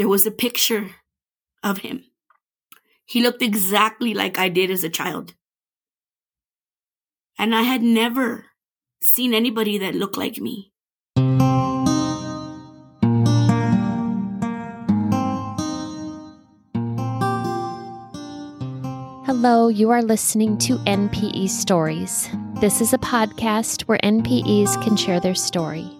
there was a picture of him. He looked exactly like I did as a child. And I had never seen anybody that looked like me. Hello, you are listening to NPE Stories. This is a podcast where NPEs can share their story.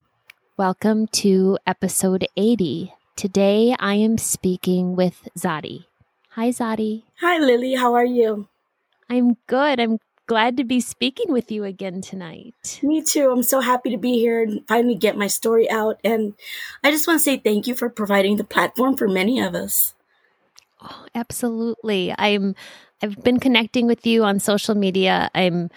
Welcome to episode 80. Today I am speaking with Zadi. Hi, Zadi. Hi, Lily. How are you? I'm good. I'm glad to be speaking with you again tonight. Me too. I'm so happy to be here and finally get my story out. And I just want to say thank you for providing the platform for many of us. Oh, absolutely. I'm I've been connecting with you on social media. I'm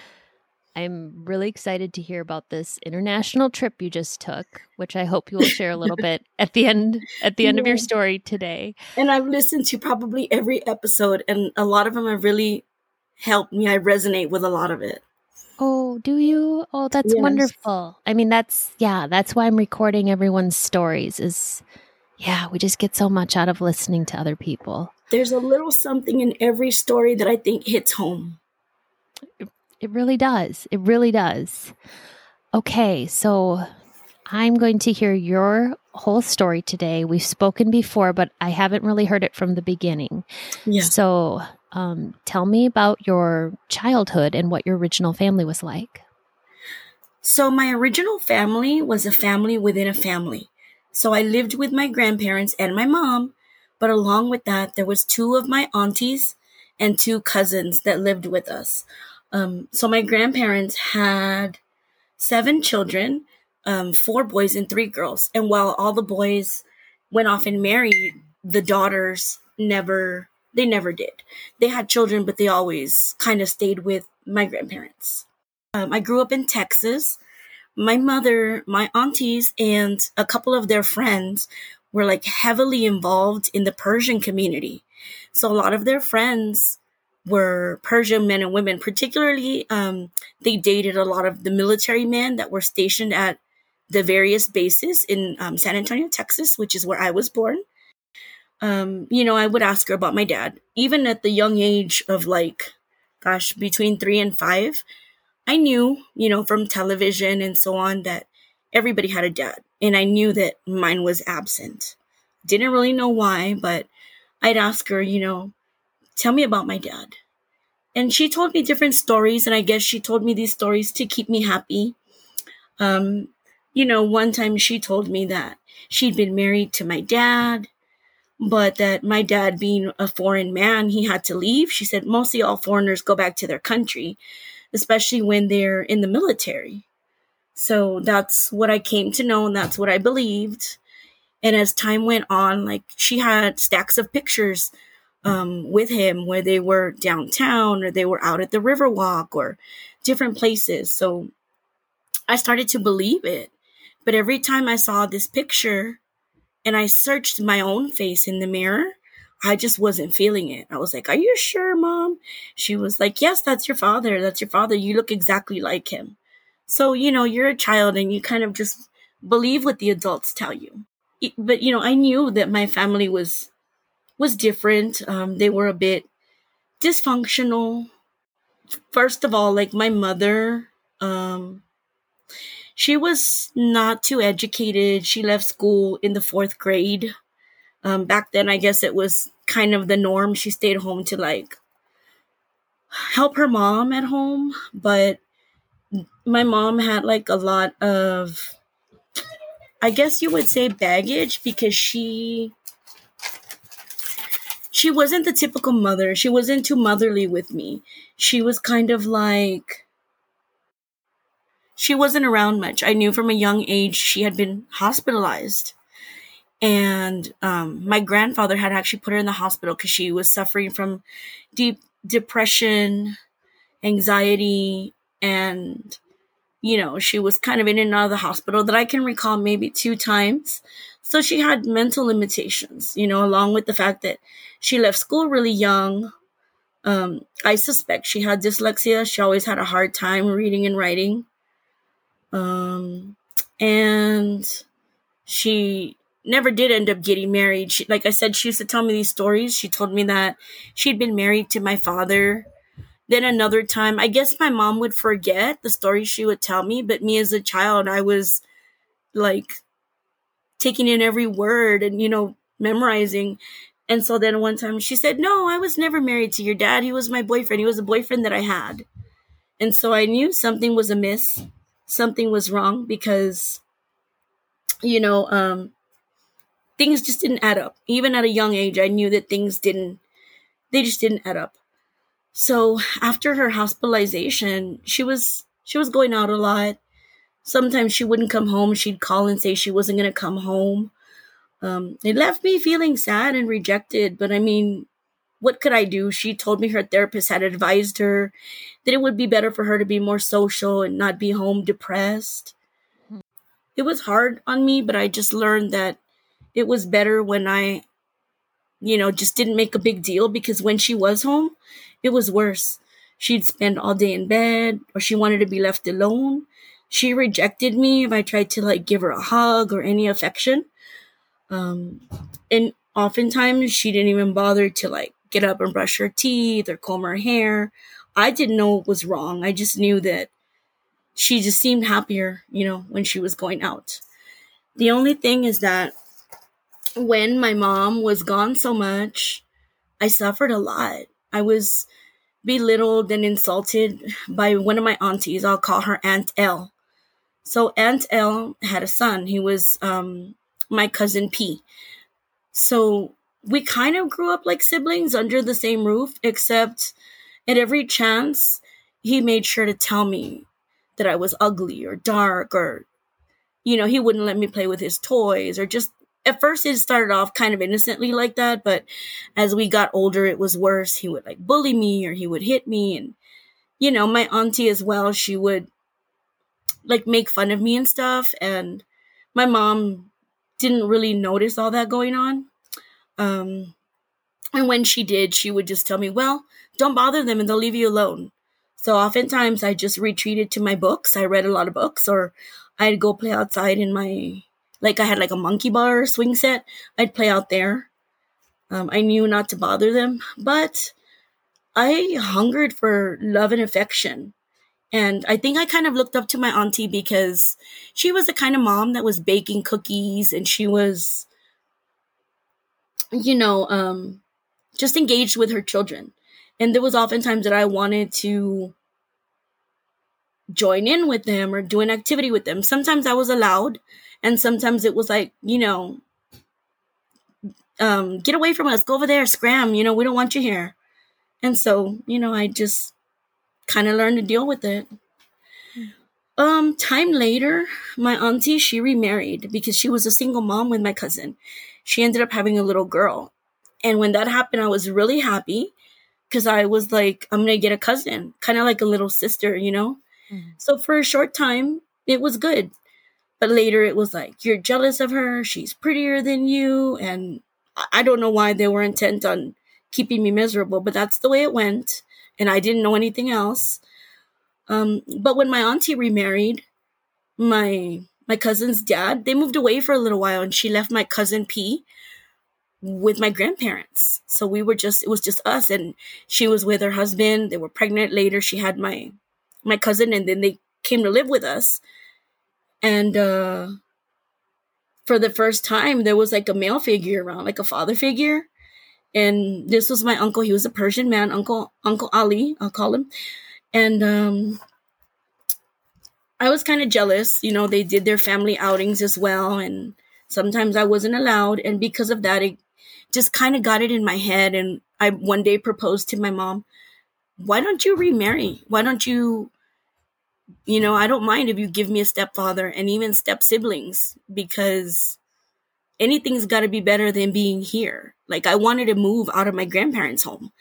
I'm really excited to hear about this international trip you just took, which I hope you will share a little bit at the end at the end yeah. of your story today. And I've listened to probably every episode and a lot of them have really helped me. I resonate with a lot of it. Oh, do you? Oh, that's yes. wonderful. I mean, that's yeah, that's why I'm recording everyone's stories is yeah, we just get so much out of listening to other people. There's a little something in every story that I think hits home. It really does. It really does. Okay, so I'm going to hear your whole story today. We've spoken before, but I haven't really heard it from the beginning. Yeah. So, um, tell me about your childhood and what your original family was like. So, my original family was a family within a family. So, I lived with my grandparents and my mom, but along with that, there was two of my aunties and two cousins that lived with us. Um, so my grandparents had seven children, um, four boys and three girls. And while all the boys went off and married, the daughters never, they never did. They had children, but they always kind of stayed with my grandparents. Um, I grew up in Texas. My mother, my aunties, and a couple of their friends were like heavily involved in the Persian community. So a lot of their friends were Persian men and women. Particularly, um, they dated a lot of the military men that were stationed at the various bases in um, San Antonio, Texas, which is where I was born. Um, you know, I would ask her about my dad, even at the young age of like, gosh, between three and five. I knew, you know, from television and so on that everybody had a dad, and I knew that mine was absent. Didn't really know why, but I'd ask her, you know, tell me about my dad. And she told me different stories, and I guess she told me these stories to keep me happy. Um, you know, one time she told me that she'd been married to my dad, but that my dad, being a foreign man, he had to leave. She said mostly all foreigners go back to their country, especially when they're in the military. So that's what I came to know, and that's what I believed. And as time went on, like she had stacks of pictures um, with him where they were downtown or they were out at the Riverwalk or different places. So I started to believe it. But every time I saw this picture and I searched my own face in the mirror, I just wasn't feeling it. I was like, Are you sure, mom? She was like, Yes, that's your father. That's your father. You look exactly like him. So, you know, you're a child and you kind of just believe what the adults tell you. But, you know, I knew that my family was was different. Um, they were a bit dysfunctional. First of all, like my mother, um, she was not too educated. She left school in the fourth grade. Um, back then, I guess it was kind of the norm. She stayed home to like help her mom at home, but my mom had like a lot of, I guess you would say baggage because she she wasn't the typical mother. She wasn't too motherly with me. She was kind of like she wasn't around much. I knew from a young age she had been hospitalized. and um, my grandfather had actually put her in the hospital because she was suffering from deep depression, anxiety, and you know she was kind of in and out of the hospital that I can recall maybe two times. So she had mental limitations, you know, along with the fact that she left school really young. Um, I suspect she had dyslexia. She always had a hard time reading and writing. Um, and she never did end up getting married. She, like I said, she used to tell me these stories. She told me that she'd been married to my father. Then another time, I guess my mom would forget the stories she would tell me, but me as a child, I was like taking in every word and, you know, memorizing. And so then one time she said, No, I was never married to your dad. He was my boyfriend. He was a boyfriend that I had. And so I knew something was amiss, something was wrong because, you know, um, things just didn't add up. Even at a young age, I knew that things didn't, they just didn't add up. So after her hospitalization, she was, she was going out a lot. Sometimes she wouldn't come home. She'd call and say she wasn't going to come home. Um, it left me feeling sad and rejected, but I mean, what could I do? She told me her therapist had advised her that it would be better for her to be more social and not be home depressed. Hmm. It was hard on me, but I just learned that it was better when I, you know, just didn't make a big deal because when she was home, it was worse. She'd spend all day in bed or she wanted to be left alone. She rejected me if I tried to like give her a hug or any affection. Um, and oftentimes she didn't even bother to like get up and brush her teeth or comb her hair. I didn't know what was wrong. I just knew that she just seemed happier, you know, when she was going out. The only thing is that when my mom was gone so much, I suffered a lot. I was belittled and insulted by one of my aunties. I'll call her Aunt L. So Aunt L had a son. He was um, my cousin P. So we kind of grew up like siblings under the same roof, except at every chance, he made sure to tell me that I was ugly or dark or, you know, he wouldn't let me play with his toys or just at first it started off kind of innocently like that, but as we got older, it was worse. He would like bully me or he would hit me. And, you know, my auntie as well, she would like make fun of me and stuff. And my mom didn't really notice all that going on. Um, and when she did, she would just tell me, well, don't bother them and they'll leave you alone. So oftentimes I just retreated to my books. I read a lot of books or I'd go play outside in my like I had like a monkey bar swing set. I'd play out there. Um, I knew not to bother them, but I hungered for love and affection. And I think I kind of looked up to my auntie because she was the kind of mom that was baking cookies and she was, you know, um, just engaged with her children. And there was oftentimes that I wanted to join in with them or do an activity with them. Sometimes I was allowed, and sometimes it was like, you know, um, get away from us, go over there, scram, you know, we don't want you here. And so, you know, I just kind of learned to deal with it. Um, time later, my auntie, she remarried because she was a single mom with my cousin. She ended up having a little girl. And when that happened, I was really happy because I was like, I'm going to get a cousin, kind of like a little sister, you know? Mm-hmm. So for a short time, it was good. But later it was like, you're jealous of her. She's prettier than you. And I don't know why they were intent on keeping me miserable, but that's the way it went. And I didn't know anything else. Um, but when my auntie remarried, my my cousin's dad, they moved away for a little while and she left my cousin P with my grandparents. So we were just it was just us and she was with her husband. They were pregnant later. She had my my cousin and then they came to live with us. And uh, for the first time there was like a male figure around like a father figure. And this was my uncle. He was a persian man uncle uncle ali i'll call him. And um, i was kind of jealous. You know they did their family outings as well and sometimes i wasn't allowed. And because of that it just kind of got it in my head. And i one day proposed to my mom why don't you remarry? Why don't you you know, I don't mind if you give me a stepfather and even step siblings because anything's got to be better than being here. Like I wanted to move out of my grandparents' home.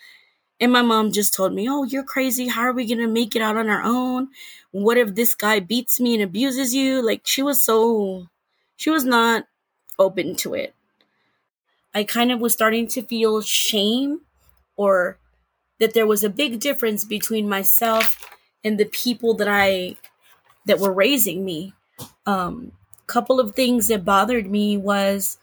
And my mom just told me, Oh, you're crazy. How are we going to make it out on our own? What if this guy beats me and abuses you? Like she was so, she was not open to it. I kind of was starting to feel shame or that there was a big difference between myself and the people that I that were raising me. Um couple of things that bothered me was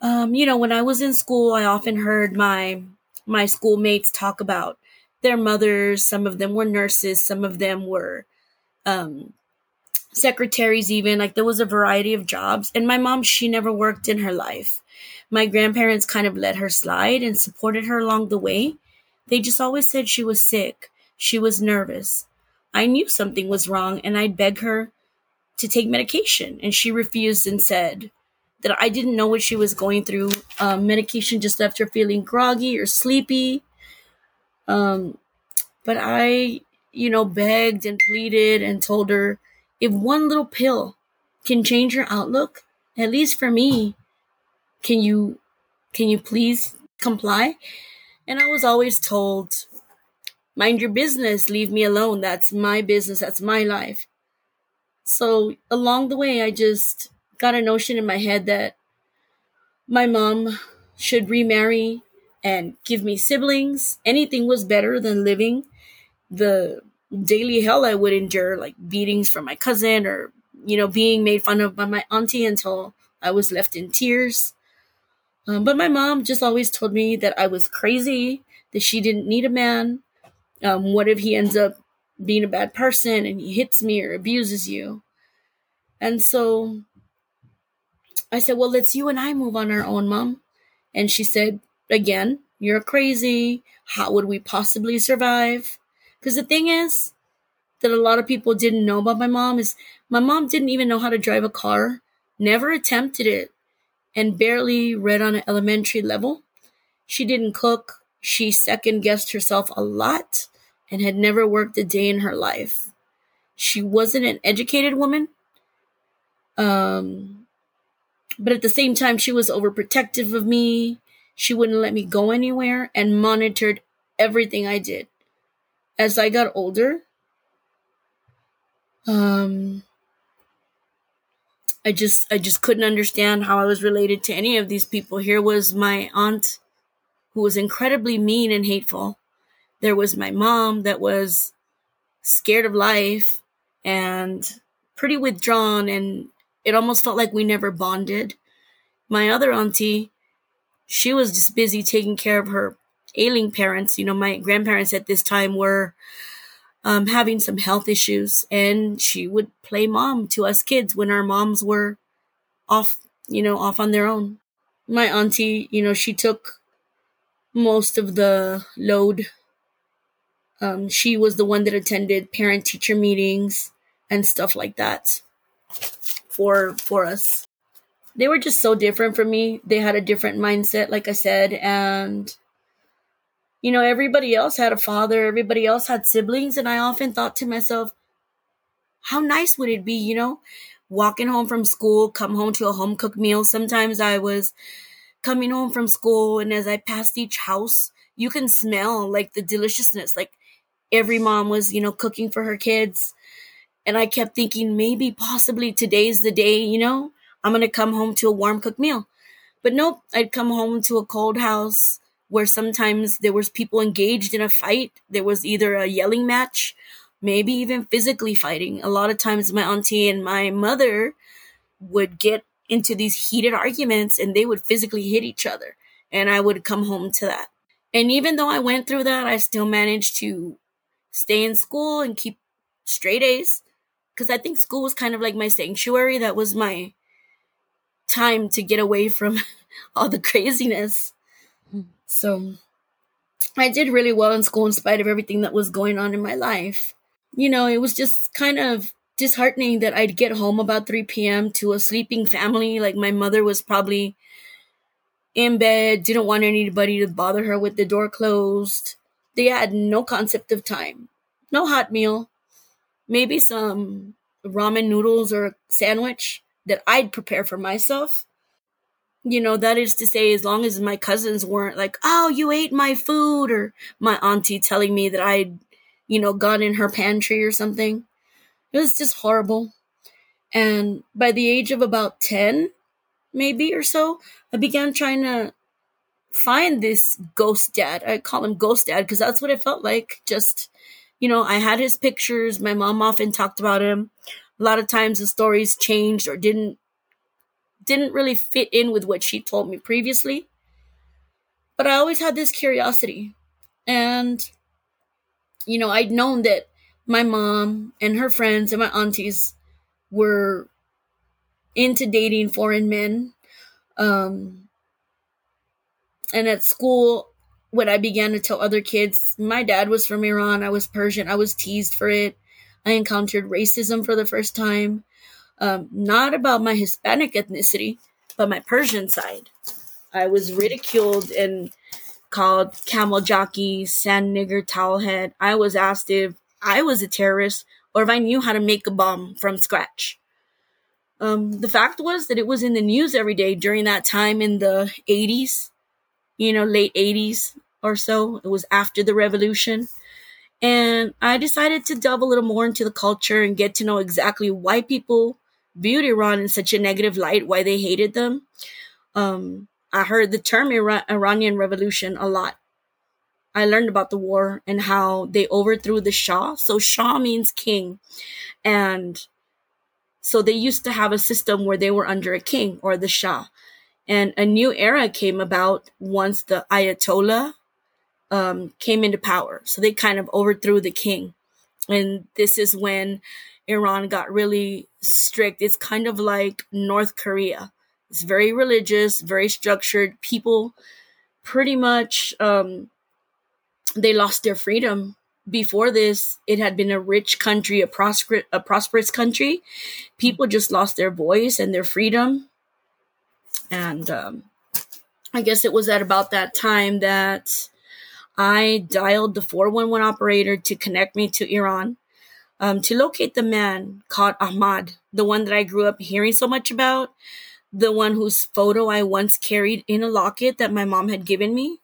um you know when I was in school I often heard my my schoolmates talk about their mothers, some of them were nurses, some of them were um secretaries even. Like there was a variety of jobs. And my mom she never worked in her life. My grandparents kind of let her slide and supported her along the way. They just always said she was sick she was nervous. I knew something was wrong and i'd beg her to take medication. And she refused and said that i didn't know what she was going through. Um, medication just left her feeling groggy or sleepy. Um, but i you know begged and pleaded and told her if one little pill can change your outlook, at least for me, can you can you please comply? And I was always told, mind your business, leave me alone. That's my business, that's my life. So along the way I just got a notion in my head that my mom should remarry and give me siblings. Anything was better than living the daily hell I would endure, like beatings from my cousin or, you know, being made fun of by my auntie until I was left in tears. Um, but my mom just always told me that I was crazy, that she didn't need a man. Um, what if he ends up being a bad person and he hits me or abuses you? And so I said, Well, let's you and I move on our own, mom. And she said, Again, you're crazy. How would we possibly survive? Because the thing is that a lot of people didn't know about my mom is my mom didn't even know how to drive a car, never attempted it, and barely read on an elementary level. She didn't cook. She second guessed herself a lot and had never worked a day in her life. She wasn't an educated woman. Um, but at the same time, she was overprotective of me. She wouldn't let me go anywhere and monitored everything I did as I got older, um, I just I just couldn't understand how I was related to any of these people. Here was my aunt who was incredibly mean and hateful. There was my mom that was scared of life and pretty withdrawn and it almost felt like we never bonded. My other auntie, she was just busy taking care of her ailing parents. You know, my grandparents at this time were um, having some health issues, and she would play mom to us kids when our moms were off, you know, off on their own. My auntie, you know, she took most of the load. Um, she was the one that attended parent teacher meetings and stuff like that for for us. They were just so different from me. They had a different mindset, like I said, and you know, everybody else had a father, everybody else had siblings, and I often thought to myself, how nice would it be, you know, walking home from school, come home to a home cooked meal. Sometimes I was coming home from school, and as I passed each house, you can smell like the deliciousness, like every mom was, you know, cooking for her kids. And I kept thinking, maybe, possibly today's the day, you know, I'm going to come home to a warm cooked meal. But nope, I'd come home to a cold house where sometimes there was people engaged in a fight. There was either a yelling match, maybe even physically fighting. A lot of times my auntie and my mother would get into these heated arguments and they would physically hit each other. And I would come home to that. And even though I went through that, I still managed to stay in school and keep straight A's. Because I think school was kind of like my sanctuary. That was my time to get away from all the craziness. So I did really well in school in spite of everything that was going on in my life. You know, it was just kind of disheartening that I'd get home about 3 p.m. to a sleeping family. Like my mother was probably in bed, didn't want anybody to bother her with the door closed. They had no concept of time, no hot meal, maybe some ramen noodles or a sandwich that I'd prepare for myself. you know, that is to say, as long as my cousins weren't like, oh, you ate my food, or my auntie telling me that I'd, you know, gone in her pantry or something. It was just horrible. And by the age of about 10, maybe or so, I began trying to find this ghost dad. I call him ghost dad because that's what it felt like. Just, you know, I had his pictures. My mom often talked about him. A lot of times the stories changed or didn't didn't really fit in with what she told me previously. But I always had this curiosity. And, you know, I'd known that my mom and her friends and my aunties were into dating foreign men. Um, and at school, when I began to tell other kids, my dad was from Iran, I was Persian, I was teased for it. I encountered racism for the first time um, not about my Hispanic ethnicity, but my Persian side. I was ridiculed and called camel jockey, sand nigger, towelhead. I was asked if I was a terrorist or if I knew how to make a bomb from scratch. Um, the fact was that it was in the news every day during that time in the 80s, you know, late 80s or so. It was after the revolution. And I decided to delve a little more into the culture and get to know exactly why people viewed Iran in such a negative light, why they hated them. Um, I heard the term Iran- Iranian Revolution a lot. I learned about the war and how they overthrew the Shah. So Shah means king. And so they used to have a system where they were under a king or the Shah. And a new era came about once the Ayatollah um, came into power. So they kind of overthrew the king. And this is when Iran got really strict. It's kind of like North Korea. It's very religious, very structured. People pretty much um, they lost their freedom. Before this, it had been a rich country, a prosperous, a prosperous country. People just lost their voice and their freedom. And um, I guess it was at about that time that I dialed the 411 operator to connect me to Iran um, to locate the man called Ahmad, the one that I grew up hearing so much about, the one whose photo I once carried in a locket that my mom had given me,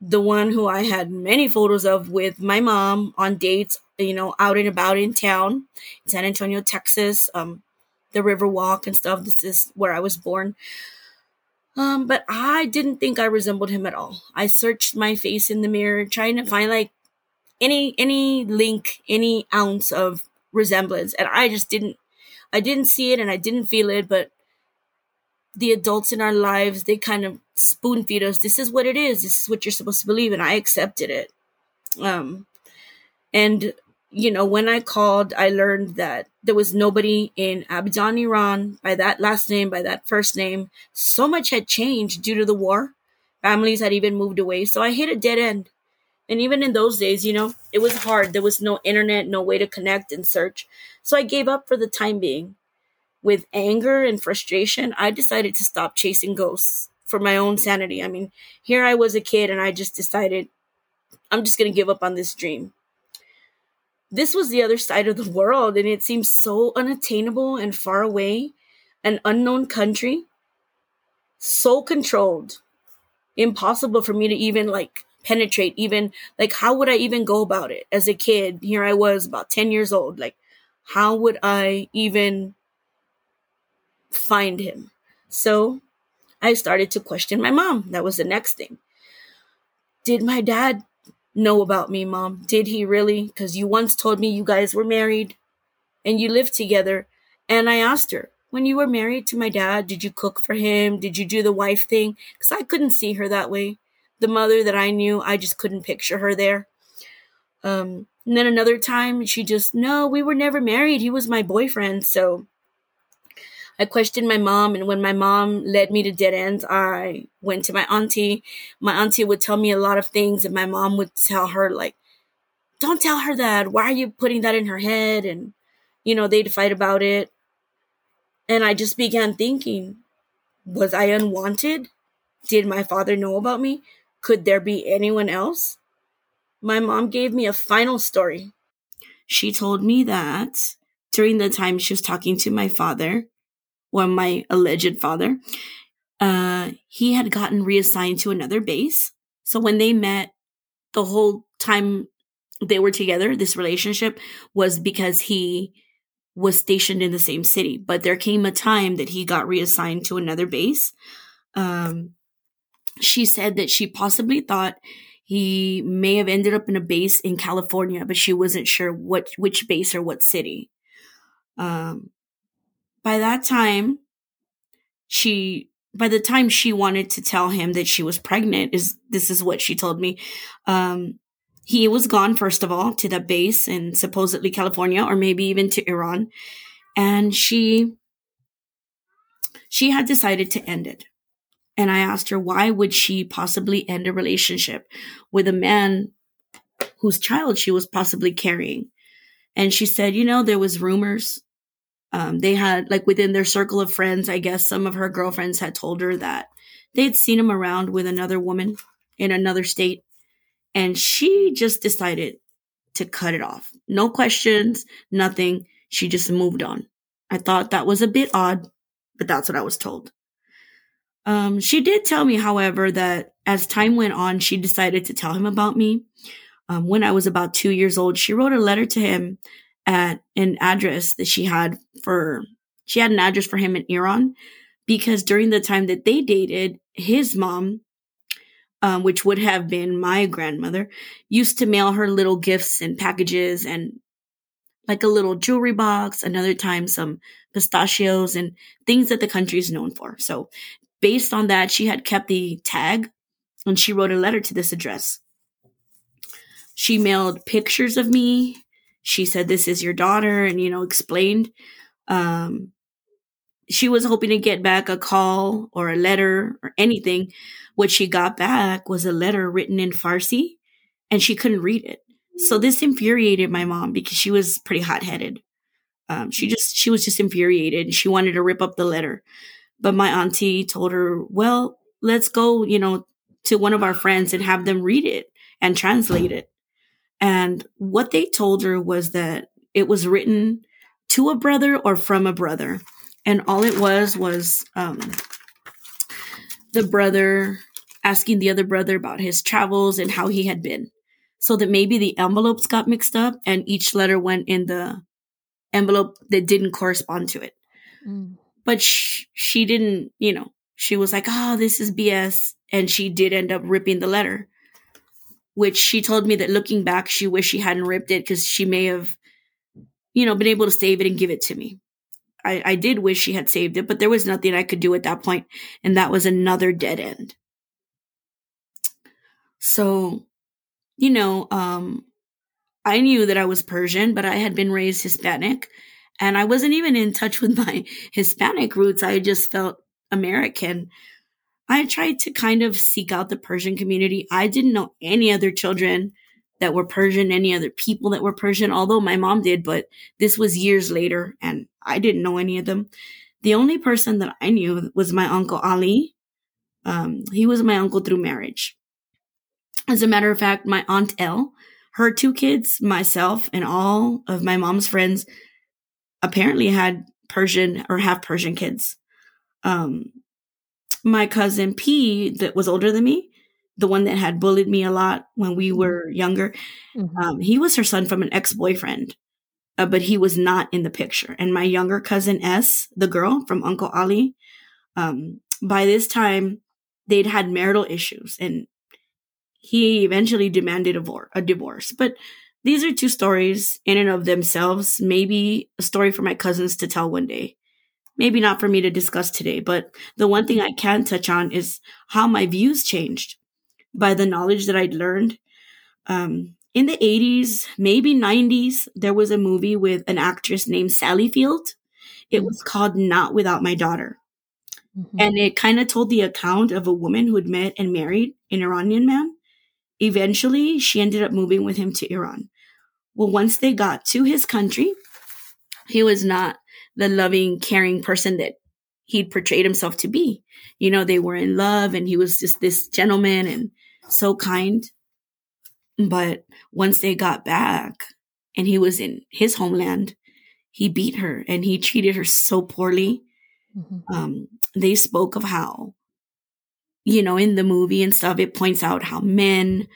the one who I had many photos of with my mom on dates, you know, out and about in town, in San Antonio, Texas, um, the Riverwalk and stuff. This is where I was born. Um, but I didn't think I resembled him at all. I searched my face in the mirror, trying to find like any any link, any ounce of resemblance, and I just didn't. I didn't see it, and I didn't feel it. But the adults in our lives, they kind of spoon feed us. This is what it is. This is what you're supposed to believe, and I accepted it. Um, and you know, when I called, I learned that there was nobody in Abadan, Iran by that last name, by that first name. So much had changed due to the war. Families had even moved away. So I hit a dead end. And even in those days, you know, it was hard. There was no internet, no way to connect and search. So I gave up for the time being. With anger and frustration, I decided to stop chasing ghosts for my own sanity. I mean, here I was a kid and I just decided I'm just going to give up on this dream. This was the other side of the world and it seemed so unattainable and far away, an unknown country, so controlled, impossible for me to even like penetrate even like how would i even go about it? As a kid here i was about 10 years old like how would i even find him? So i started to question my mom. That was the next thing. Did my dad know about me mom did he really because you once told me you guys were married and you lived together and i asked her when you were married to my dad did you cook for him did you do the wife thing because i couldn't see her that way the mother that I knew, I just couldn't picture her there. Um, and then another time, she just, no, we were never married. He was my boyfriend. So I questioned my mom. And when my mom led me to dead ends, I went to my auntie. My auntie would tell me a lot of things, and my mom would tell her, like, don't tell her that. Why are you putting that in her head? And, you know, they'd fight about it. And I just began thinking, was I unwanted? Did my father know about me? Could there be anyone else? My mom gave me a final story. She told me that during the time she was talking to my father, or my alleged father, uh, he had gotten reassigned to another base. So when they met, the whole time they were together, this relationship was because he was stationed in the same city. But there came a time that he got reassigned to another base. Um, she said that she possibly thought he may have ended up in a base in California, but she wasn't sure what which base or what city. Um, by that time, she by the time she wanted to tell him that she was pregnant is this is what she told me. Um, he was gone first of all to the base in supposedly California or maybe even to Iran, and she she had decided to end it. And I asked her, why would she possibly end a relationship with a man whose child she was possibly carrying? And she said, you know, there was rumors. Um, they had like within their circle of friends, I guess some of her girlfriends had told her that they'd seen him around with another woman in another state. And she just decided to cut it off. No questions, nothing. She just moved on. I thought that was a bit odd, but that's what I was told. Um, she did tell me, however, that as time went on, she decided to tell him about me. Um, when I was about two years old, she wrote a letter to him at an address that she had for, she had an address for him in Iran because during the time that they dated, his mom, um, which would have been my grandmother, used to mail her little gifts and packages and like a little jewelry box, another time some pistachios and things that the country is known for. So Based on that, she had kept the tag and she wrote a letter to this address. She mailed pictures of me. She said, This is your daughter, and, you know, explained. Um, she was hoping to get back a call or a letter or anything. What she got back was a letter written in Farsi, and she couldn't read it. So this infuriated my mom because she was pretty hot headed. Um, she just she was just infuriated and she wanted to rip up the letter. But my auntie told her, well, let's go, you know, to one of our friends and have them read it and translate it. And what they told her was that it was written to a brother or from a brother. And all it was was um, the brother asking the other brother about his travels and how he had been. So that maybe the envelopes got mixed up and each letter went in the envelope that didn't correspond to it. Mm but sh- she didn't, you know, she was like, oh, this is BS. And she did end up ripping the letter, which she told me that looking back, she wished she hadn't ripped it because she may have, you know, been able to save it and give it to me. I, I did wish she had saved it, but there was nothing I could do at that point, and that was another dead end. So, you know, um, I knew that I was Persian, but I had been raised Hispanic. And I wasn't even in touch with my Hispanic roots. I just felt American. I tried to kind of seek out the Persian community. I didn't know any other children that were Persian, any other people that were Persian, although my mom did, but this was years later and I didn't know any of them. The only person that I knew was my uncle Ali. Um, he was my uncle through marriage. As a matter of fact, my aunt Elle, her two kids, myself, and all of my mom's friends apparently had Persian or half Persian kids. Um, my cousin P, that was older than me, the one that had bullied me a lot when we mm-hmm. were younger, mm-hmm. um, he was her son from an ex boyfriend, uh, but he was not in the picture. And my younger cousin S, the girl from Uncle Ali, um, by this time they'd had marital issues and he eventually demanded a divorce. But these are two stories in and of themselves, maybe a story for my cousins to tell one day. Maybe not for me to discuss today, but the one thing I can touch on is how my views changed by the knowledge that I'd learned. Um, in the 80s, maybe 90s, there was a movie with an actress named Sally Field. It was called Not Without My Daughter. Mm-hmm. And it kind of told the account of a woman who had met and married an Iranian man Eventually, she ended up moving with him to Iran. Well, once they got to his country, he was not the loving, caring person that he'd portrayed himself to be. You know, they were in love and he was just this gentleman and so kind. But once they got back and he was in his homeland, he beat her and he treated her so poorly. Mm-hmm. Um, they spoke of how you know, in the movie and stuff, it points out how men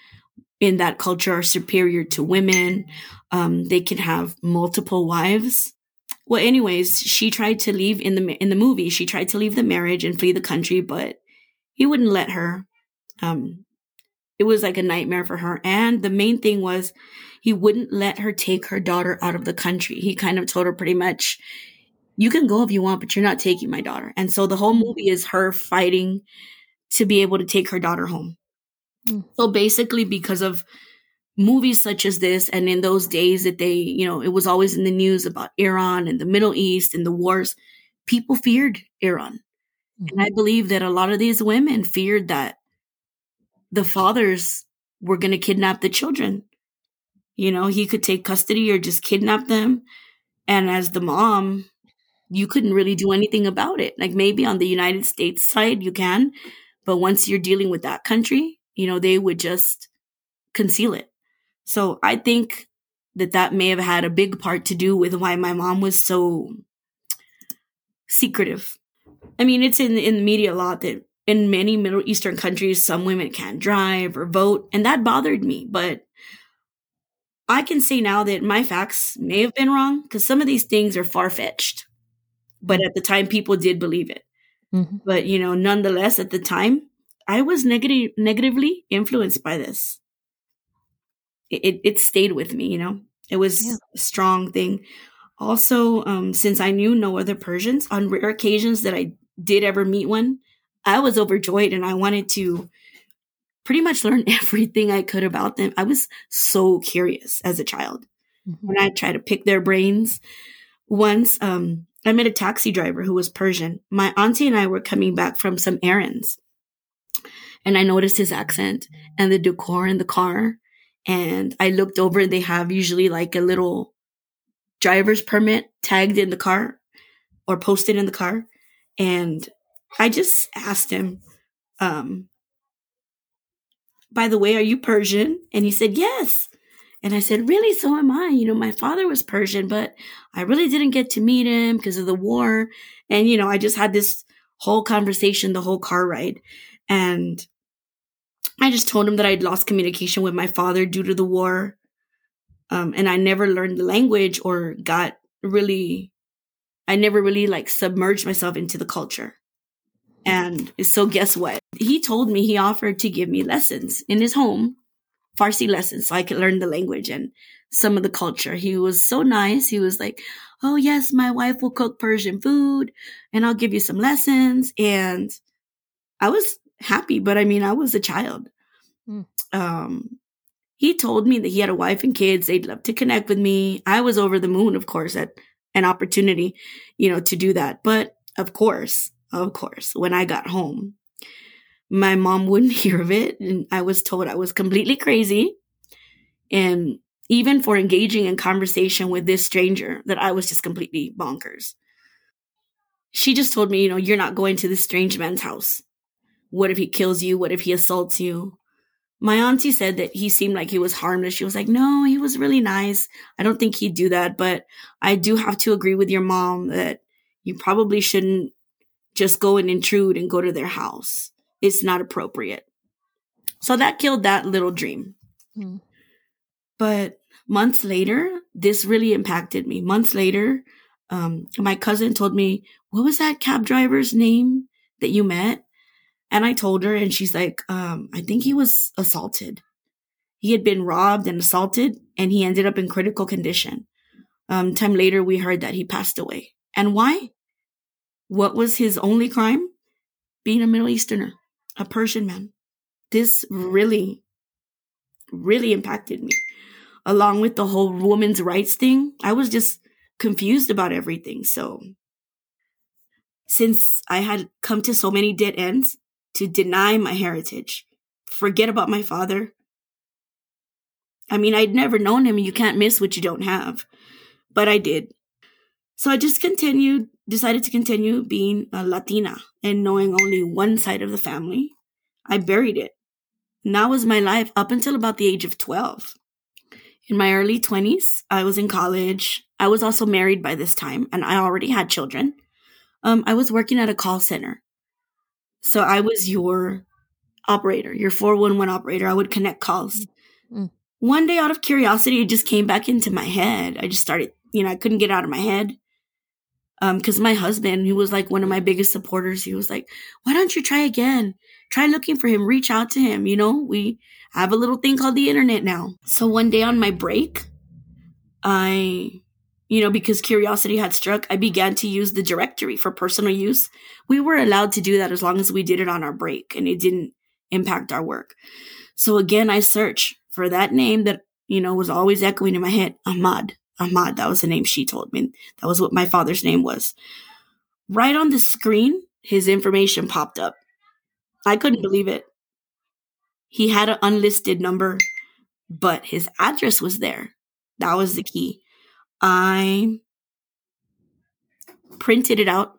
in that culture are superior to women. Um, they can have multiple wives. Well, anyways, she tried to leave in the in the movie. She tried to leave the marriage and flee the country, but he wouldn't let her. Um, it was like a nightmare for her. And the main thing was he wouldn't let her take her daughter out of the country. He kind of told her pretty much, you can go if you want, but you're not taking my daughter. And so the whole movie is her fighting to be able to take her daughter home. Mm. So basically, because of movies such as this, and in those days that they, you know, it was always in the news about Iran and the Middle East and the wars, people feared Iran. Mm. And I believe that a lot of these women feared that the fathers were going to kidnap the children. You know, he could take custody or just kidnap them. And as the mom, you couldn't really do anything about it. Like maybe on the United States side, you can, but once you're dealing with that country, you know, they would just conceal it. So I think that that may have had a big part to do with why my mom was so secretive. I mean, it's in in the media a lot that in many Middle Eastern countries, some women can't drive or vote, and that bothered me. But I can say now that my facts may have been wrong because some of these things are far fetched. But at the time, people did believe it. Mm-hmm. But you know, nonetheless, at the time, I was negative negatively influenced by this. It, it, stayed with me. You know, it was yeah. a strong thing. Also, um, since I knew no other Persians, on rare occasions that I did ever meet one, I was overjoyed and I wanted to pretty much learn everything I could about them. I was so curious as a child. Mm-hmm. When I tried to pick their brains, once um, I met a taxi driver who was Persian. My auntie and I were coming back from some errands. And I noticed his accent and the decor in the car. And I looked over they have usually like a little driver's permit tagged in the car or posted in the car. And I just asked him, um, by the way, are you Persian? And he said, yes. And I said, really? So am I. You know, my father was Persian, but I really didn't get to meet him because of the war. And, you know, I just had this whole conversation, the whole car ride. And I just told him that I'd lost communication with my father due to the war. Um, and I never learned the language or got really, I never really like submerged myself into the culture. And so guess what? He told me he offered to give me lessons in his home, Farsi lessons, so I could learn the language and some of the culture. He was so nice. He was like, Oh yes, my wife will cook Persian food and I'll give you some lessons. And I was happy, but I mean, I was a child. Mm. Um, he told me that he had a wife and kids. They'd love to connect with me. I was over the moon, of course, at an opportunity, you know, to do that. But of course, of course, when I got home, my mom wouldn't hear of it. And I was told I was completely crazy. And even for engaging in conversation with this stranger, that I was just completely bonkers. She just told me, you know, you're not going to this strange man's house. What if he kills you? What if he assaults you? My auntie said that he seemed like he was harmless. She was like, no, he was really nice. I don't think he'd do that. But I do have to agree with your mom that you probably shouldn't just go and intrude and go to their house. It's not appropriate. So that killed that little dream. Mm. But months later, this really impacted me. Months later, um, my cousin told me, What was that cab driver's name that you met? And I told her, and she's like, um, I think he was assaulted. He had been robbed and assaulted, and he ended up in critical condition. Um, time later, we heard that he passed away. And why? What was his only crime? Being a Middle Easterner, a Persian man. This really, really impacted me. Along with the whole women's rights thing, I was just confused about everything. So, since I had come to so many dead ends to deny my heritage, forget about my father. I mean, I'd never known him. You can't miss what you don't have. But I did. So I just continued decided to continue being a Latina and knowing only one side of the family. I buried it. And that was my life up until about the age of 12. In my early 20s, I was in college. I was also married by this time, and I already had children. Um, I was working at a call center. So I was your operator, your 411 operator. I would connect calls. Mm. One day, out of curiosity, it just came back into my head. I just started, you know, I couldn't get out of my head. Um, cause my husband, who was like one of my biggest supporters, he was like, why don't you try again? Try looking for him, reach out to him. You know, we have a little thing called the internet now. So one day on my break, I you know, because curiosity had struck, I began to use the directory for personal use. We were allowed to do that as long as we did it on our break and it didn't impact our work. So again, I search for that name that, you know, was always echoing in my head, Ahmad. Ahmad, that was the name she told me. That was what my father's name was. Right on the screen, his information popped up. I couldn't believe it. He had an unlisted number, but his address was there. That was the key. I printed it out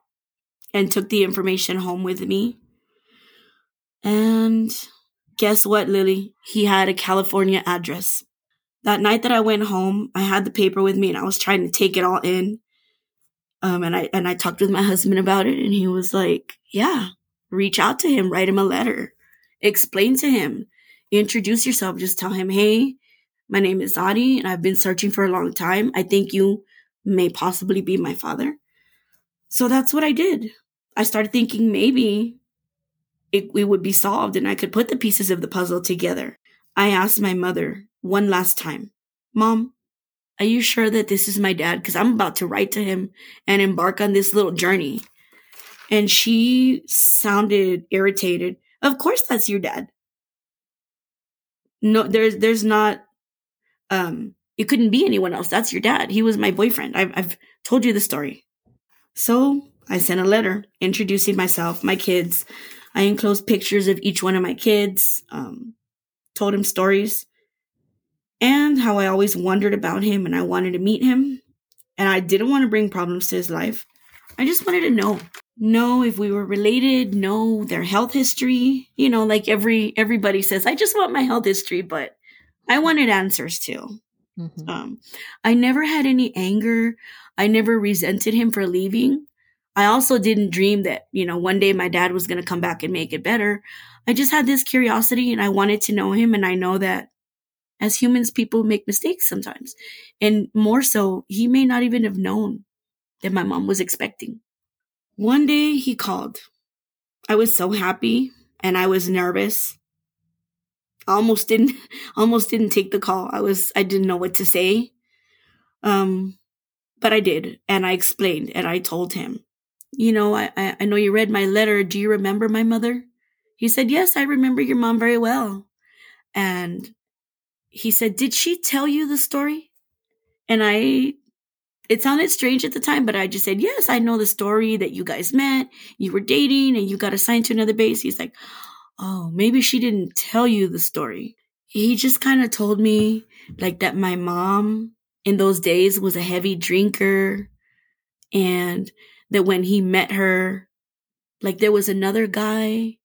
and took the information home with me. And guess what, Lily? He had a California address. That night that I went home, I had the paper with me and I was trying to take it all in. Um, and I and I talked with my husband about it, and he was like, "Yeah, reach out to him, write him a letter, explain to him, introduce yourself, just tell him, hey, my name is Zadi, and I've been searching for a long time. I think you may possibly be my father. So that's what I did. I started thinking maybe it, it would be solved and I could put the pieces of the puzzle together. I asked my mother one last time, Mom, are you sure that this is my dad? Because I'm about to write to him and embark on this little journey. And she sounded irritated. Of course, that's your dad. No, there's there's not um, it couldn't be anyone else. That's your dad. He was my boyfriend. I've, I've told you the story. So I sent a letter introducing myself, my kids. I enclosed pictures of each one of my kids, um, told him stories and how I always wondered about him and I wanted to meet him. And I didn't want to bring problems to his life. I just wanted to know, know if we were related, know their health history. You know, like every everybody says, I just want my health history, but I wanted answers too. Mm-hmm. Um, I never had any anger. I never resented him for leaving. I also didn't dream that, you know, one day my dad was going to come back and make it better. I just had this curiosity and I wanted to know him. And I know that as humans, people make mistakes sometimes. And more so, he may not even have known that my mom was expecting. One day he called. I was so happy and I was nervous almost didn't almost didn't take the call. I was I didn't know what to say. Um but I did and I explained and I told him, you know, I I know you read my letter. Do you remember my mother? He said, Yes, I remember your mom very well. And he said, Did she tell you the story? And I it sounded strange at the time, but I just said, Yes, I know the story that you guys met, you were dating, and you got assigned to another base. He's like, oh, maybe she didn't tell you the story. He just kind of told me like that my mom in those days was a heavy drinker and that when he met her, like there was another guy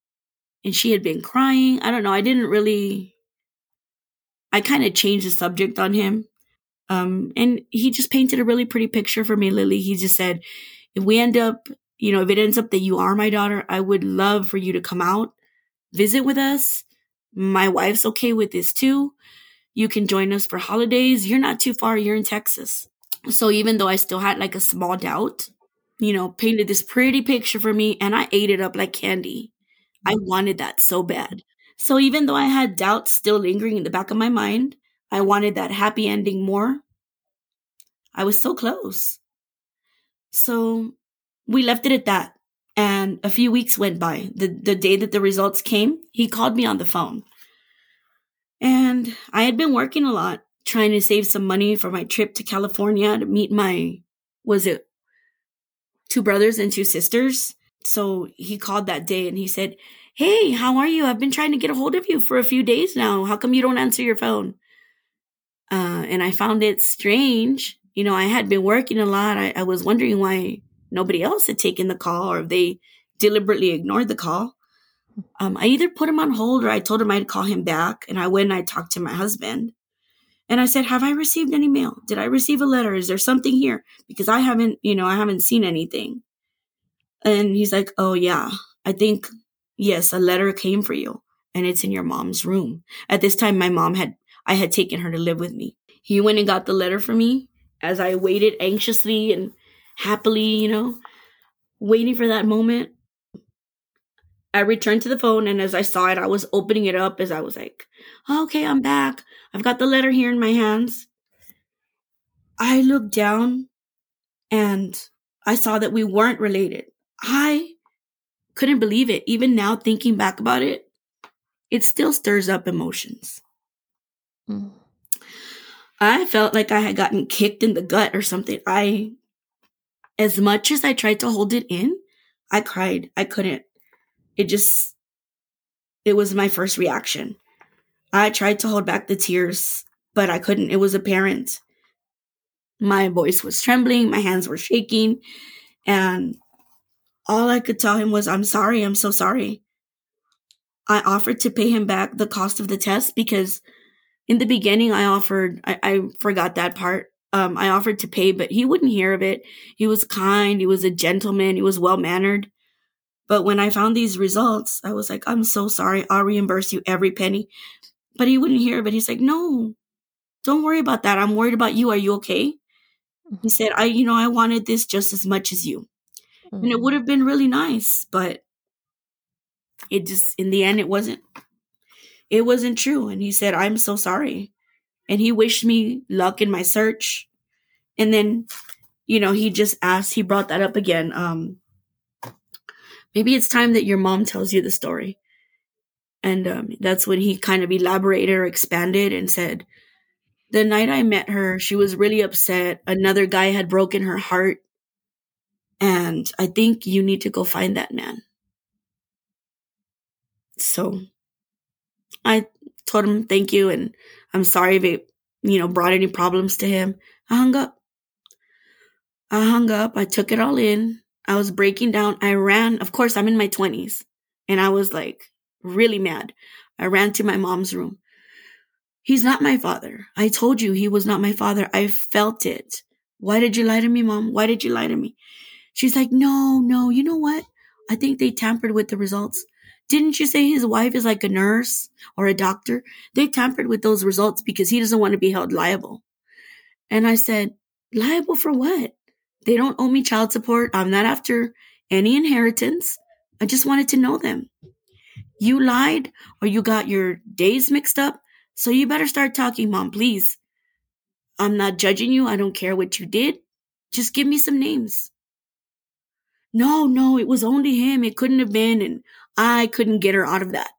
and she had been crying. I don't know. I didn't really, I kind of changed the subject on him. Um, and he just painted a really pretty picture for me, Lily. He just said, if we end up, you know, if it ends up that you are my daughter, I would love for you to come out visit with us. My wife's okay with this too. You can join us for holidays. You're not too far. You're in Texas. So even though I still had like a small doubt, you know, painted this pretty picture for me and I ate it up like candy. I wanted that so bad. So even though I had doubts still lingering in the back of my mind, I wanted that happy ending more. I was so close. So we left it at that. And a few weeks went by. The, the day that the results came, he called me on the phone. And I had been working a lot, trying to save some money for my trip to California to meet my, was it two brothers and two sisters? So he called that day and he said, Hey, how are you? I've been trying to get a hold of you for a few days now. How come you don't answer your phone? Uh, and I found it strange. You know, I had been working a lot. I, I was wondering why nobody else had taken the call or they deliberately ignored the call. Um, I either put him on hold or I told him I'd call him back. And I went and I talked to my husband. And I said, Have I received any mail? Did I receive a letter? Is there something here? Because I haven't, you know, I haven't seen anything. And he's like, Oh, yeah, I think, yes, a letter came for you. and it's in your mom's room. At this time, my mom had, I had taken her to live with me. He went and got the letter for me as I waited anxiously and happily, you know, waiting for that moment. I returned to the phone, and as I saw it, I was opening it up as I was like, okay, I'm back. I've got the letter here in my hands. I looked down and I saw that we weren't related. I couldn't believe it. Even now, thinking back about it, it still stirs up emotions. Mm. I felt like I had gotten kicked in the gut or something. I, as much as I tried to hold it in, I cried. I couldn't. It just, it was my first reaction. I tried to hold back the tears, but I couldn't. It was apparent. My voice was trembling, my hands were shaking, and all I could tell him was, I'm sorry, I'm so sorry. I offered to pay him back the cost of the test because in the beginning I offered, I, I forgot that part. Um, I offered to pay, but he wouldn't hear of it. He was kind, he was a gentleman, he was well mannered. But when I found these results, I was like, I'm so sorry. I'll reimburse you every penny. But he wouldn't hear of it. He's like, no, don't worry about that. I'm worried about you. Are you okay? He said, I, you know, I wanted this just as much as you. Mm-hmm. And it would have been really nice, but it just, in the end, it wasn't. It wasn't true. And he said, I'm so sorry. And he wished me luck in my search. And then, you know, he just asked, he brought that up again. Um, maybe it's time that your mom tells you the story. And um, that's when he kind of elaborated or expanded and said, the night I met her, she was really upset. Another guy had broken her heart. And I think you need to go find that man. So I told him thank you and I'm sorry if it, you know, brought any problems to him. I hung up. I hung up. I took it all in. I was breaking down. I ran. Of course, I'm in my 20s and I was like really mad. I ran to my mom's room. He's not my father. I told you he was not my father. I felt it. Why did you lie to me, mom? Why did you lie to me? She's like, no, no, you know what? I think they tampered with the results. Didn't you say his wife is like a nurse or a doctor? They tampered with those results because he doesn't want to be held liable. And I said, liable for what? They don't owe me child support. I'm not after any inheritance. I just wanted to know them. You lied or you got your days mixed up so you better start talking, mom, please. I'm not judging you. I don't care what you did. Just give me some names. No, no, it was only him. It couldn't have been. And I couldn't get her out of that.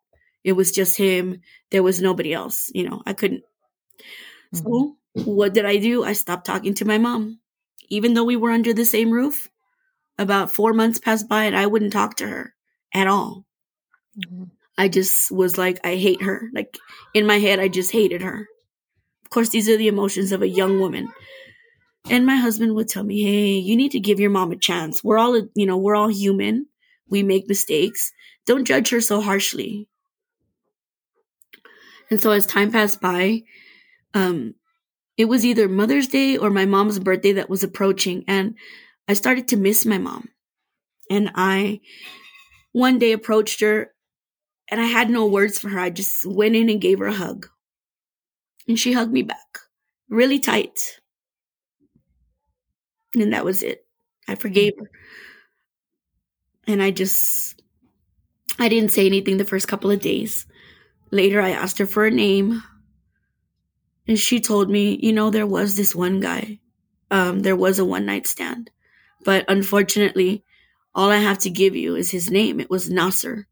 It was just him. There was nobody else. You know, I couldn't. Mm-hmm. So what did I do? I stopped talking to my mom. Even though we were under the same roof, about four months passed by and I wouldn't talk to her at all. Mm-hmm. I just was like, I hate her. Like in my head, I just hated her. Of course, these are the emotions of a young woman. And my husband would tell me, Hey, you need to give your mom a chance. We're all, you know, we're all human. We make mistakes. Don't judge her so harshly. And so as time passed by, um, it was either Mother's Day or my mom's birthday that was approaching. And I started to miss my mom. And I one day approached her and I had no words for her. I just went in and gave her a hug. And she hugged me back really tight. And that was it. I forgave her. And I just, I didn't say anything the first couple of days. Later, I asked her for a name. And she told me, you know, there was this one guy. Um, there was a one night stand. But unfortunately, all I have to give you is his name. It was Nasser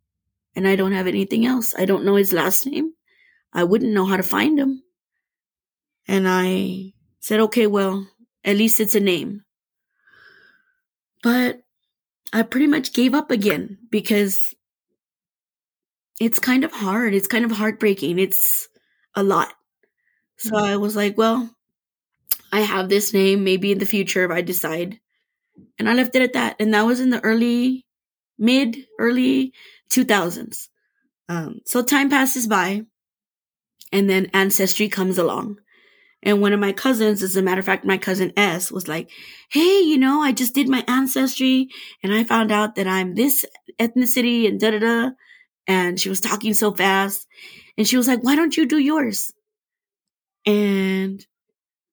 and I don't have anything else. I don't know his last name. I wouldn't know how to find him. And I said, okay, well, at least it's a name. But I pretty much gave up again because it's kind of hard. It's kind of heartbreaking. It's a lot. So mm-hmm. I was like, well, I have this name. Maybe in the future if I decide. And I left it at that. And that was in the early, mid, early 2000s. Um, so time passes by, and then Ancestry comes along. And one of my cousins, as a matter of fact, my cousin S was like, Hey, you know, I just did my ancestry and I found out that I'm this ethnicity and da da da. And she was talking so fast. And she was like, Why don't you do yours? And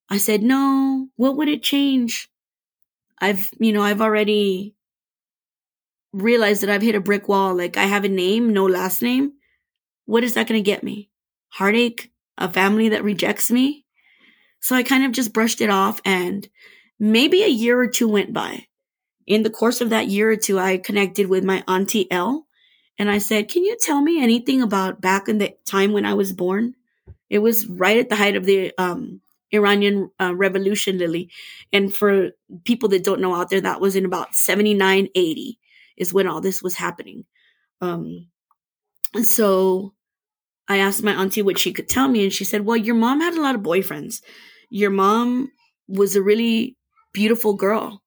I said, No, what would it change? I've, you know, I've already realized that I've hit a brick wall. Like, I have a name, no last name. What is that going to get me? Heartache? A family that rejects me? So I kind of just brushed it off and maybe a year or two went by. In the course of that year or two, I connected with my auntie Elle and I said, Can you tell me anything about back in the time when I was born? It was right at the height of the um, Iranian uh, Revolution, Lily. And for people that don't know out there, that was in about 79, 80 is when all this was happening. Um, so I asked my auntie what she could tell me, and she said, Well, your mom had a lot of boyfriends. Your mom was a really beautiful girl,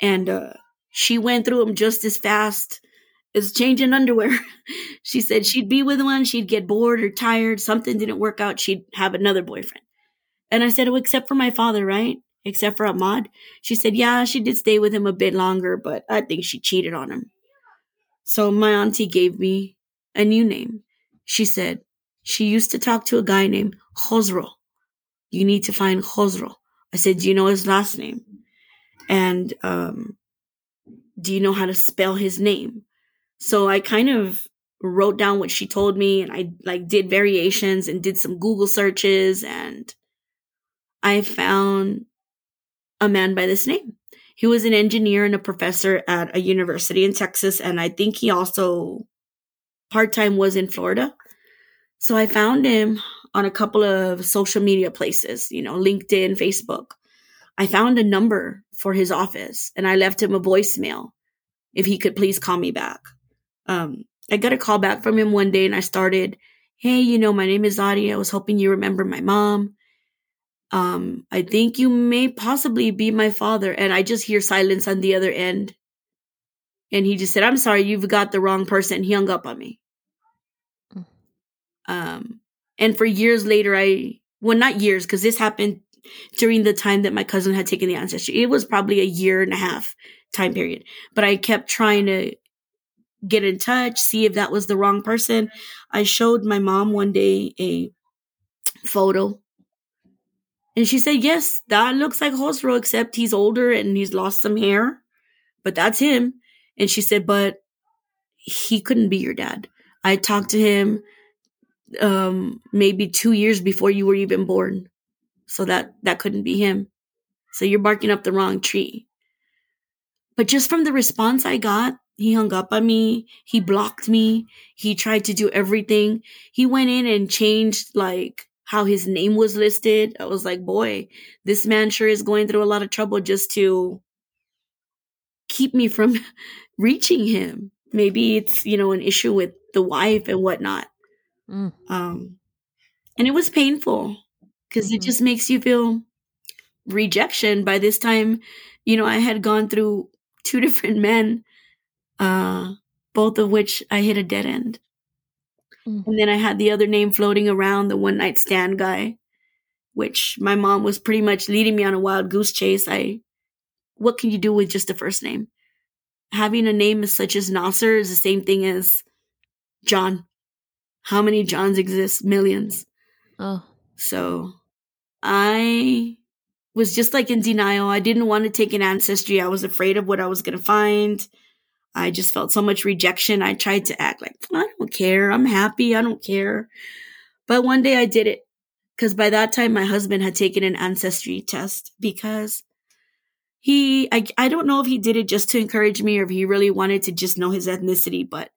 and uh, she went through them just as fast as changing underwear. she said she'd be with one, she'd get bored or tired, something didn't work out, she'd have another boyfriend. And I said, Oh, except for my father, right? Except for Ahmad. She said, Yeah, she did stay with him a bit longer, but I think she cheated on him. So my auntie gave me a new name. She said, She used to talk to a guy named Khosro. You need to find Khosro. I said, Do you know his last name? And um, do you know how to spell his name? So I kind of wrote down what she told me and I like did variations and did some Google searches and I found a man by this name. He was an engineer and a professor at a university in Texas and I think he also part-time was in Florida. So I found him on a couple of social media places, you know, LinkedIn, Facebook. I found a number for his office and I left him a voicemail if he could please call me back. Um, I got a call back from him one day and I started, Hey, you know, my name is Adi. I was hoping you remember my mom. Um, I think you may possibly be my father. And I just hear silence on the other end. And he just said, I'm sorry, you've got the wrong person. He hung up on me. Mm. Um, and for years later, I, well, not years, because this happened during the time that my cousin had taken the ancestry. It was probably a year and a half time period. But I kept trying to get in touch, see if that was the wrong person. I showed my mom one day a photo. And she said, Yes, that looks like Khosro, except he's older and he's lost some hair. But that's him. And she said, But he couldn't be your dad. I talked to him um maybe two years before you were even born. So that that couldn't be him. So you're barking up the wrong tree. But just from the response I got, he hung up on me. He blocked me. He tried to do everything. He went in and changed like how his name was listed. I was like, boy, this man sure is going through a lot of trouble just to keep me from reaching him. Maybe it's, you know, an issue with the wife and whatnot. Mm. Um, and it was painful because mm-hmm. it just makes you feel rejection. By this time, you know, I had gone through two different men, uh, both of which I hit a dead end. Mm. And then I had the other name floating around, the one night stand guy, which my mom was pretty much leading me on a wild goose chase. I, what can you do with just a first name? Having a name as such as Nasser is the same thing as John. How many Johns exist? Millions. Oh. So I was just like in denial. I didn't want to take an ancestry. I was afraid of what I was going to find. I just felt so much rejection. I tried to act like, I don't care. I'm happy. I don't care. But one day I did it because by that time my husband had taken an ancestry test because he, I, I don't know if he did it just to encourage me or if he really wanted to just know his ethnicity, but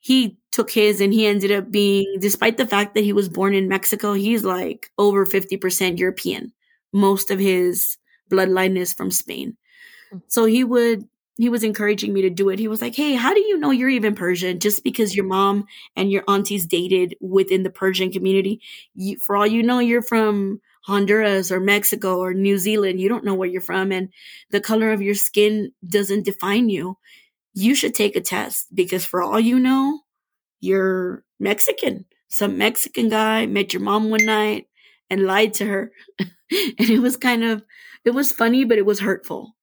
he took his and he ended up being, despite the fact that he was born in Mexico, he's like over 50% European most of his bloodline is from Spain. Hmm. So he would he was encouraging me to do it. He was like, "Hey, how do you know you're even Persian? Just because your mom and your aunties dated within the Persian community, you, for all you know, you're from Honduras or Mexico or New Zealand. You don't know where you're from, and the color of your skin doesn't define you. You should take a test because, for all you know, you're Mexican. Some Mexican guy met your mom one night and lied to her." and it was kind of it was funny but it was hurtful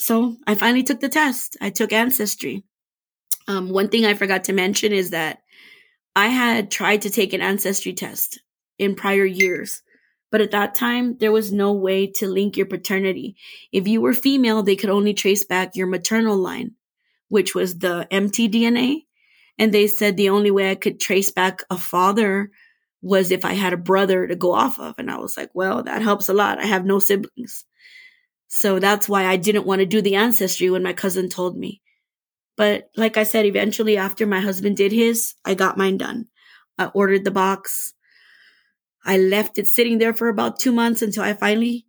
so i finally took the test i took ancestry Um, one thing I forgot to mention is that I had tried to take an ancestry test in prior years, but at that time, there was no way to link your paternity. If you were female, they could only trace back your maternal line, which was the mtDNA. And they said the only way I could trace back a father was if I had a brother to go off of. And I was like, well, that helps a lot. I have no siblings. So that's why I didn't want to do the ancestry when my cousin told me. But like I said, eventually after my husband did his, I got mine done. I ordered the box. I left it sitting there for about two months until I finally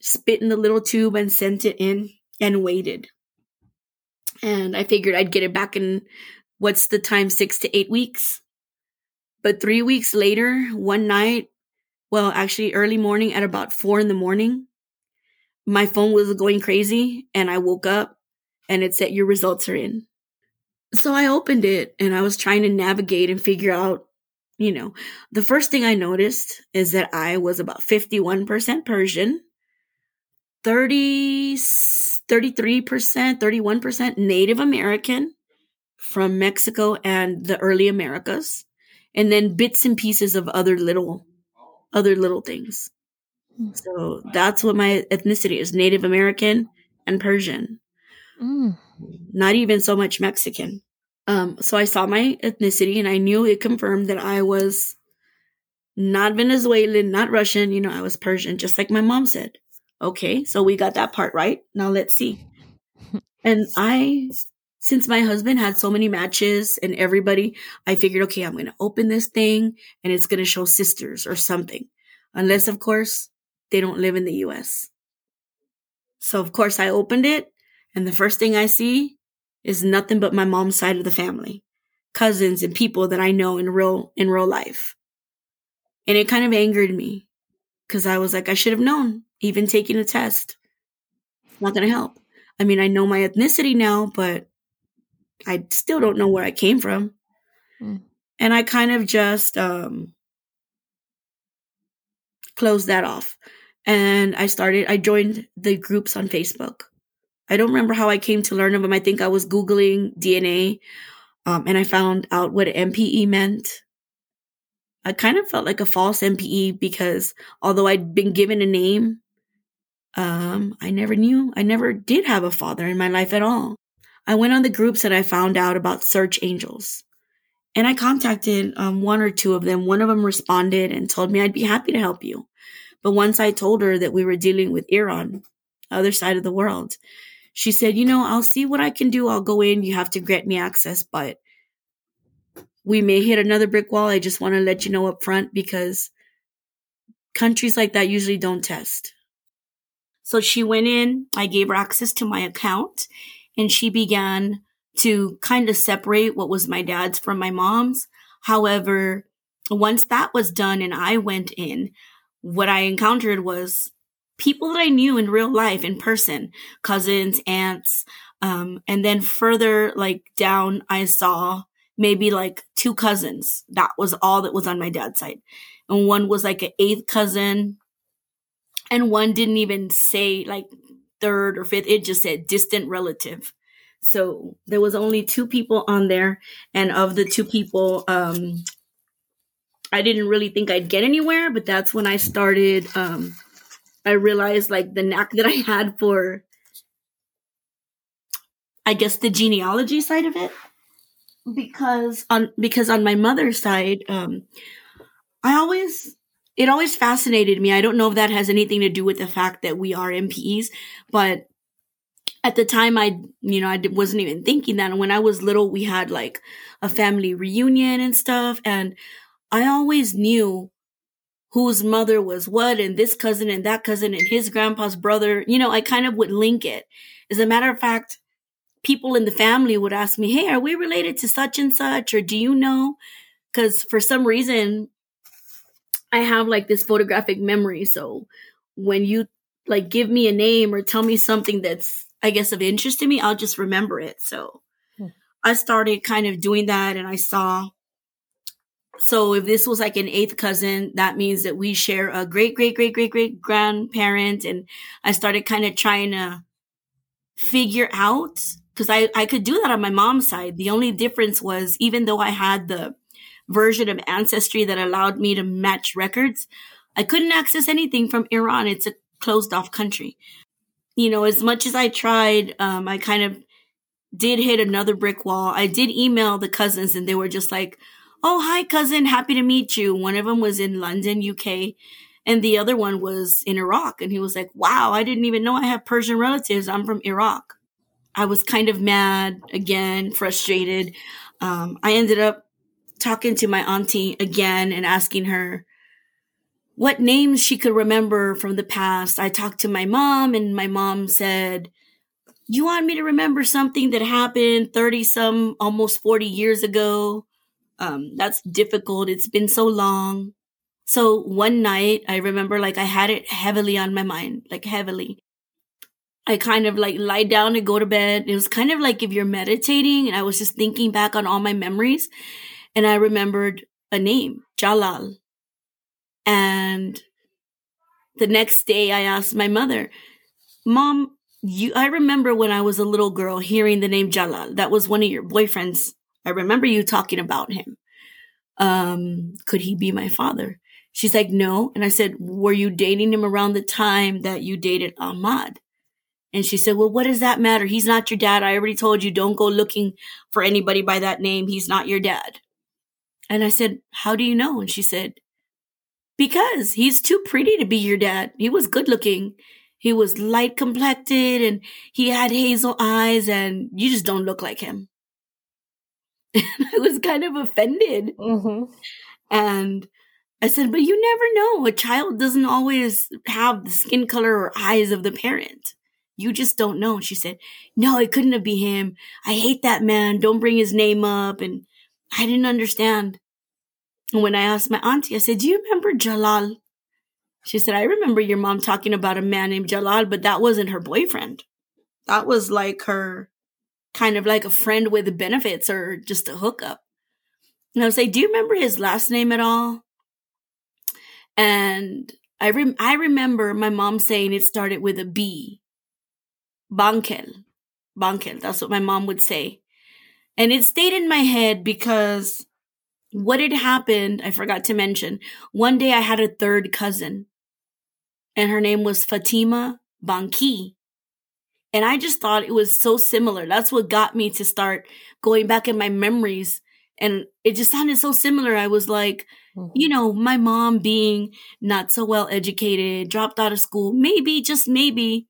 spit in the little tube and sent it in and waited. And I figured I'd get it back in what's the time, six to eight weeks. But three weeks later, one night, well, actually early morning at about four in the morning, my phone was going crazy and I woke up and it said your results are in. So I opened it and I was trying to navigate and figure out, you know, the first thing I noticed is that I was about 51% Persian, 30, 33%, 31% Native American from Mexico and the early Americas and then bits and pieces of other little other little things. Hmm. So that's what my ethnicity is Native American and Persian. Mm. Not even so much Mexican. Um, so I saw my ethnicity and I knew it confirmed that I was not Venezuelan, not Russian, you know, I was Persian, just like my mom said. Okay, so we got that part right. Now let's see. And I since my husband had so many matches and everybody, I figured, okay, I'm going to open this thing and it's going to show sisters or something. Unless, of course, they don't live in the US. So, of course, I opened it and the first thing I see is nothing but my mom's side of the family, cousins and people that I know in real, in real life. And it kind of angered me because I was like, I should have known, even taking a test. It's not going to help. I mean, I know my ethnicity now, but I still don't know where I came from. Mm. And I kind of just um, closed that off. And I started, I joined the groups on Facebook. I don't remember how I came to learn of them. I think I was Googling DNA um, and I found out what NPE meant. I kind of felt like a false NPE because although I'd been given a name, um, I never knew, I never did have a father in my life at all. I went on the groups and I found out about search angels. And I contacted um, one or two of them. One of them responded and told me I'd be happy to help you. But once I told her that we were dealing with Iran, other side of the world, she said, You know, I'll see what I can do. I'll go in. You have to grant me access, but we may hit another brick wall. I just want to let you know up front because countries like that usually don't test. So she went in. I gave her access to my account and she began to kind of separate what was my dad's from my mom's. However, once that was done and I went in, what I encountered was people that I knew in real life, in person, cousins, aunts. Um, and then further, like down, I saw maybe like two cousins. That was all that was on my dad's side. And one was like an eighth cousin. And one didn't even say like third or fifth. It just said distant relative. So there was only two people on there, and of the two people, um, I didn't really think I'd get anywhere. But that's when I started. Um, I realized like the knack that I had for, I guess, the genealogy side of it, because on because on my mother's side, um, I always it always fascinated me. I don't know if that has anything to do with the fact that we are NPEs, but at the time I, you know, I wasn't even thinking that. And when I was little, we had like a family reunion and stuff. And I always knew whose mother was what and this cousin and that cousin and his grandpa's brother. You know, I kind of would link it. As a matter of fact, people in the family would ask me, Hey, are we related to such and such? Or do you know? Cause for some reason, I have like this photographic memory. So when you like give me a name or tell me something that's I guess, of interest to me, I'll just remember it. So hmm. I started kind of doing that and I saw. So if this was like an eighth cousin, that means that we share a great, great, great, great, great grandparent. And I started kind of trying to figure out because I, I could do that on my mom's side. The only difference was even though I had the version of Ancestry that allowed me to match records, I couldn't access anything from Iran. It's a closed off country. You know, as much as I tried, um, I kind of did hit another brick wall. I did email the cousins and they were just like, Oh, hi, cousin. Happy to meet you. One of them was in London, UK, and the other one was in Iraq. And he was like, Wow, I didn't even know I have Persian relatives. I'm from Iraq. I was kind of mad again, frustrated. Um, I ended up talking to my auntie again and asking her what names she could remember from the past. I talked to my mom, and my mom said, You want me to remember something that happened 30 some, almost 40 years ago? Um, that's difficult. It's been so long. So one night, I remember like I had it heavily on my mind, like heavily. I kind of like lie down and go to bed. It was kind of like if you're meditating and I was just thinking back on all my memories and I remembered a name, Jalal. And the next day I asked my mother, Mom, you I remember when I was a little girl hearing the name Jalal. That was one of your boyfriends. I remember you talking about him. Um, could he be my father? She's like, no. And I said, were you dating him around the time that you dated Ahmad? And she said, Well, what does that matter? He's not your dad. I already told you, don't go looking for anybody by that name. He's not your dad. And I said, How do you know? And she said, Because he's too pretty to be your dad. He was good looking. He was light complected and he had hazel eyes, and you just don't look like him. I was kind of offended. Mm-hmm. And I said, But you never know. A child doesn't always have the skin color or eyes of the parent. You just don't know. And she said, No, it couldn't have been him. I hate that man. Don't bring his name up. And I didn't understand. And when I asked my auntie, I said, Do you remember Jalal? She said, I remember your mom talking about a man named Jalal, but that wasn't her boyfriend. That was like her kind of like a friend with benefits or just a hookup. And I was like, Do you remember his last name at all? And I rem- I remember my mom saying it started with a B. Bankel. Bankel. That's what my mom would say. And it stayed in my head because what had happened, I forgot to mention. One day I had a third cousin and her name was Fatima Banki. And I just thought it was so similar. That's what got me to start going back in my memories. And it just sounded so similar. I was like, mm-hmm. you know, my mom being not so well educated, dropped out of school, maybe, just maybe,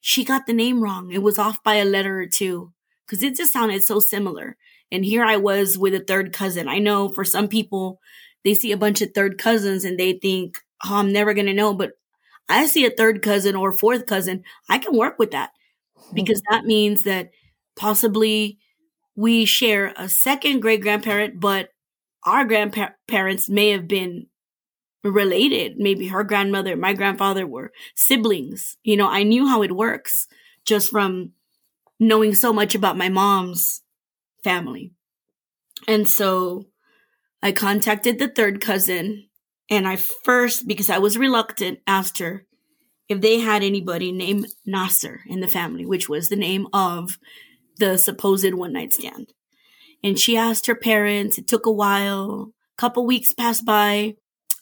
she got the name wrong. It was off by a letter or two because it just sounded so similar. And here I was with a third cousin. I know for some people, they see a bunch of third cousins and they think, oh, I'm never going to know. But I see a third cousin or fourth cousin. I can work with that Mm-hmm. because that means that possibly we share a second great grandparent, but our grandparents may have been related. Maybe her grandmother, my grandfather were siblings. You know, I knew how it works just from knowing so much about my mom's family. And so I contacted the third cousin and I first, because I was reluctant, asked her if they had anybody named Nasser in the family, which was the name of the supposed one night stand. And she asked her parents. It took a while. A couple weeks passed by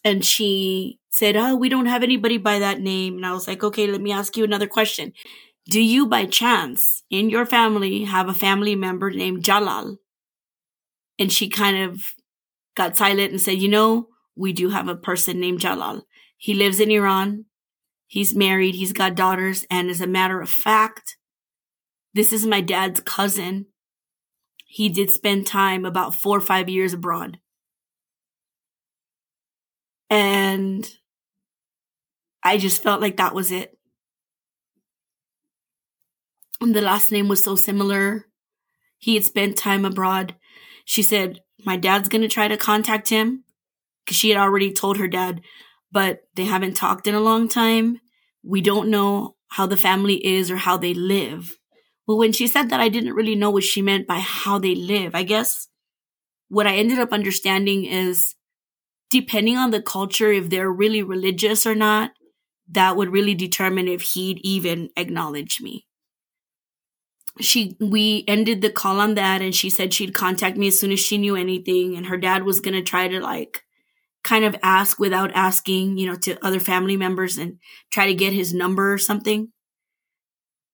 and she said, Oh, we don't have anybody by that name. And I was like, Okay, let me ask you another question. Do you by chance in your family have a family member named Jalal? And she kind of got silent and said, You know, we do have a person named Jalal. He lives in Iran. He's married. He's got daughters. And as a matter of fact, this is my dad's cousin. He did spend time about four or five years abroad. And I just felt like that was it. And the last name was so similar. He had spent time abroad. She said, My dad's going to try to contact him because she had already told her dad, but they haven't talked in a long time. We don't know how the family is or how they live. Well, when she said that, I didn't really know what she meant by how they live. I guess what I ended up understanding is depending on the culture, if they're really religious or not, that would really determine if he'd even acknowledge me. she we ended the call on that and she said she'd contact me as soon as she knew anything and her dad was going to try to like kind of ask without asking, you know, to other family members and try to get his number or something.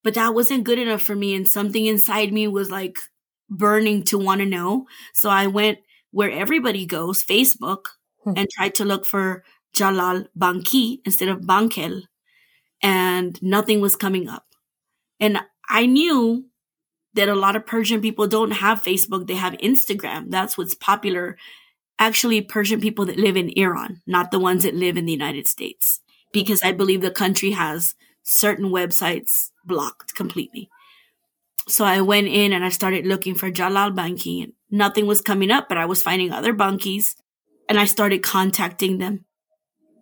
But that wasn't good enough for me and something inside me was like burning to want to know. So I went where everybody goes, Facebook, hmm. and tried to look for Jalal Banki instead of Bankel and nothing was coming up. And I knew that a lot of Persian people don't have Facebook, they have Instagram. That's what's popular. Actually, Persian people that live in Iran, not the ones that live in the United States, because I believe the country has certain websites blocked completely. So I went in and I started looking for Jalal Banki nothing was coming up, but I was finding other Bankis and I started contacting them.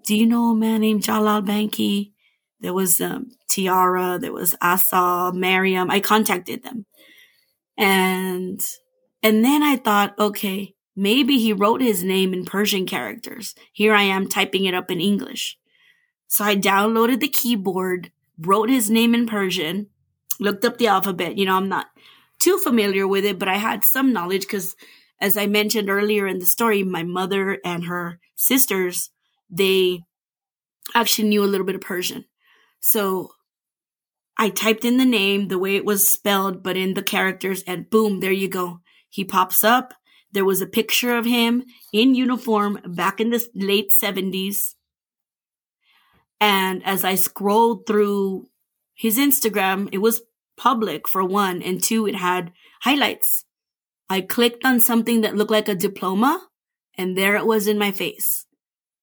Do you know a man named Jalal Banki? There was um, Tiara, there was Asa, Mariam. I contacted them. And and then I thought, okay, maybe he wrote his name in Persian characters. Here I am typing it up in English. So I downloaded the keyboard, wrote his name in Persian, looked up the alphabet. You know, I'm not too familiar with it, but I had some knowledge because as I mentioned earlier in the story, my mother and her sisters, they actually knew a little bit of Persian. So I typed in the name the way it was spelled, but in the characters, and boom, there you go. He pops up. There was a picture of him in uniform back in the late 70s. And as I scrolled through his Instagram, it was public for one, and two, it had highlights. I clicked on something that looked like a diploma, and there it was in my face.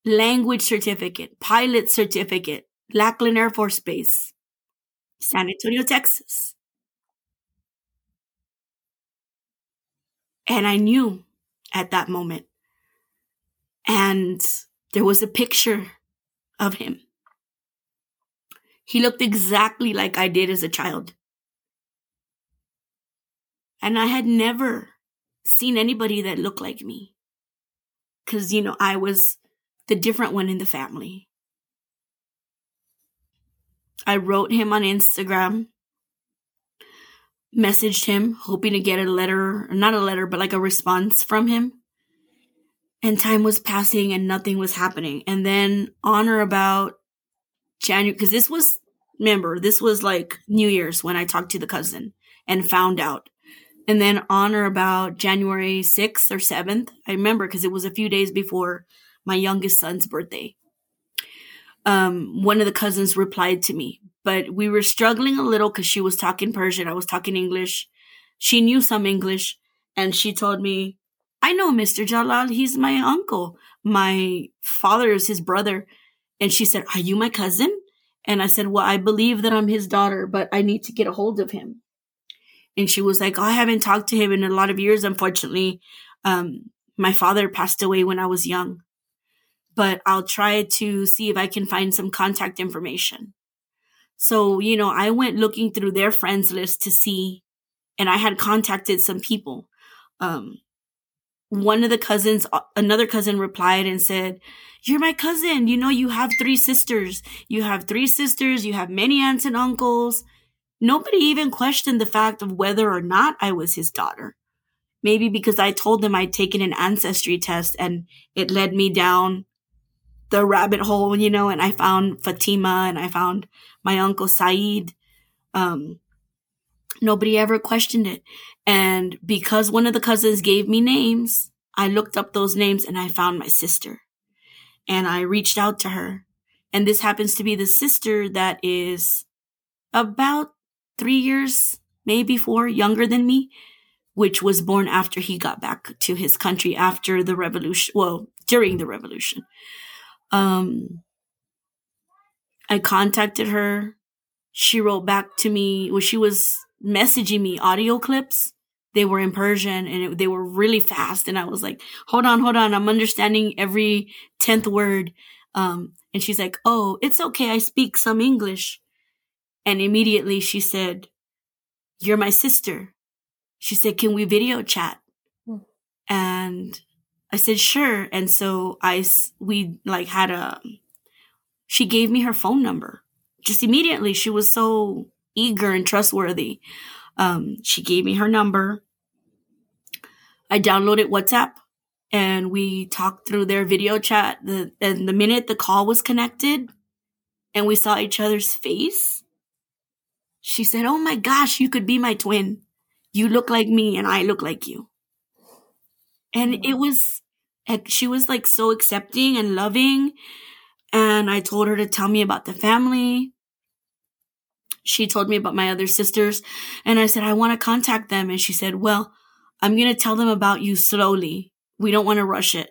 Language certificate, pilot certificate, Lackland Air Force Base. San Antonio, Texas. And I knew at that moment. And there was a picture of him. He looked exactly like I did as a child. And I had never seen anybody that looked like me. Because, you know, I was the different one in the family. I wrote him on Instagram, messaged him, hoping to get a letter, not a letter, but like a response from him. And time was passing and nothing was happening. And then on or about January, because this was, remember, this was like New Year's when I talked to the cousin and found out. And then on or about January 6th or 7th, I remember because it was a few days before my youngest son's birthday um, one of the cousins replied to me, but we were struggling a little because she was talking Persian. I was talking English. She knew some English and she told me, I know Mr. Jalal. He's my uncle. My father is his brother. And she said, Are you my cousin? And I said, Well, I believe that I'm his daughter, but I need to get a hold of him. And she was like, oh, I haven't talked to him in a lot of years, unfortunately. Um, my father passed away when I was young but I'll try to see if I can find some contact information. So, you know, I went looking through their friends list to see, and I had contacted some people. Um, one of the cousins, uh, another cousin replied and said, You're my cousin. You know, you have three sisters. You have three sisters. You have many aunts and uncles. Nobody even questioned the fact of whether or not I was his daughter. Maybe because I told them I'd taken an ancestry test and it led me down the rabbit hole, you know, and I found Fatima and I found my uncle Saeed. Um, nobody ever questioned it. And because one of the cousins gave me names, I looked up those names and I found my sister. And I reached out to her. And this happens to be the sister that is about three years, maybe four, younger than me, which was born after he got back to his country after the revolution. Well, during the revolution. Um, I contacted her. She wrote back to me. Well, she was messaging me audio clips. They were in Persian and it, they were really fast. And I was like, hold on, hold on. I'm understanding every 10th word. Um, and she's like, oh, it's okay. I speak some English. And immediately she said, you're my sister. She said, can we video chat? Hmm. And I said, sure. And so I, we like had a, she gave me her phone number just immediately. She was so eager and trustworthy. Um, she gave me her number. I downloaded WhatsApp and we talked through their video chat. The, and the minute the call was connected and we saw each other's face, she said, Oh my gosh, you could be my twin. You look like me and I look like you. And mm-hmm. it was, she was like so accepting and loving. And I told her to tell me about the family. She told me about my other sisters. And I said, I want to contact them. And she said, Well, I'm going to tell them about you slowly. We don't want to rush it.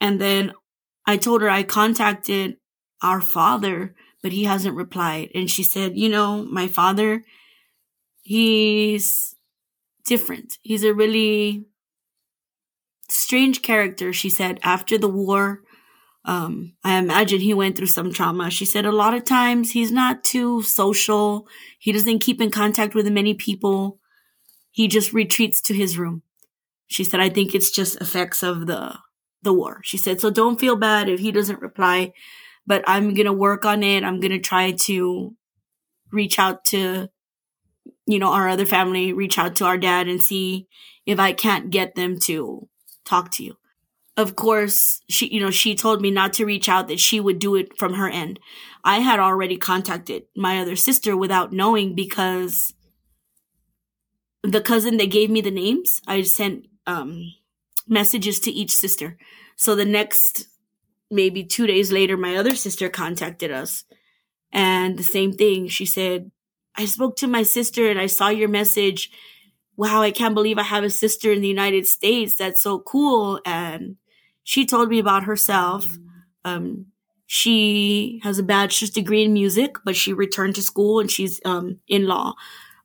And then I told her I contacted our father, but he hasn't replied. And she said, You know, my father, he's different. He's a really strange character, she said, after the war. Um, I imagine he went through some trauma. She said a lot of times he's not too social. He doesn't keep in contact with many people. He just retreats to his room. She said, I think it's just effects of the, the war. She said, so don't feel bad if he doesn't reply, but I'm going to work on it. I'm going to try to reach out to, you know, our other family, reach out to our dad and see if I can't get them to talk to you. Of course, she, you know, she told me not to reach out, that she would do it from her end. I had already contacted my other sister without knowing because the cousin that gave me the names, I sent um, messages to each sister. So the next, maybe two days later, my other sister contacted us. And the same thing. She said, I spoke to my sister and I saw your message. Wow, I can't believe I have a sister in the United States. That's so cool. And she told me about herself. Um, she has a bachelor's degree in music, but she returned to school and she's um, in law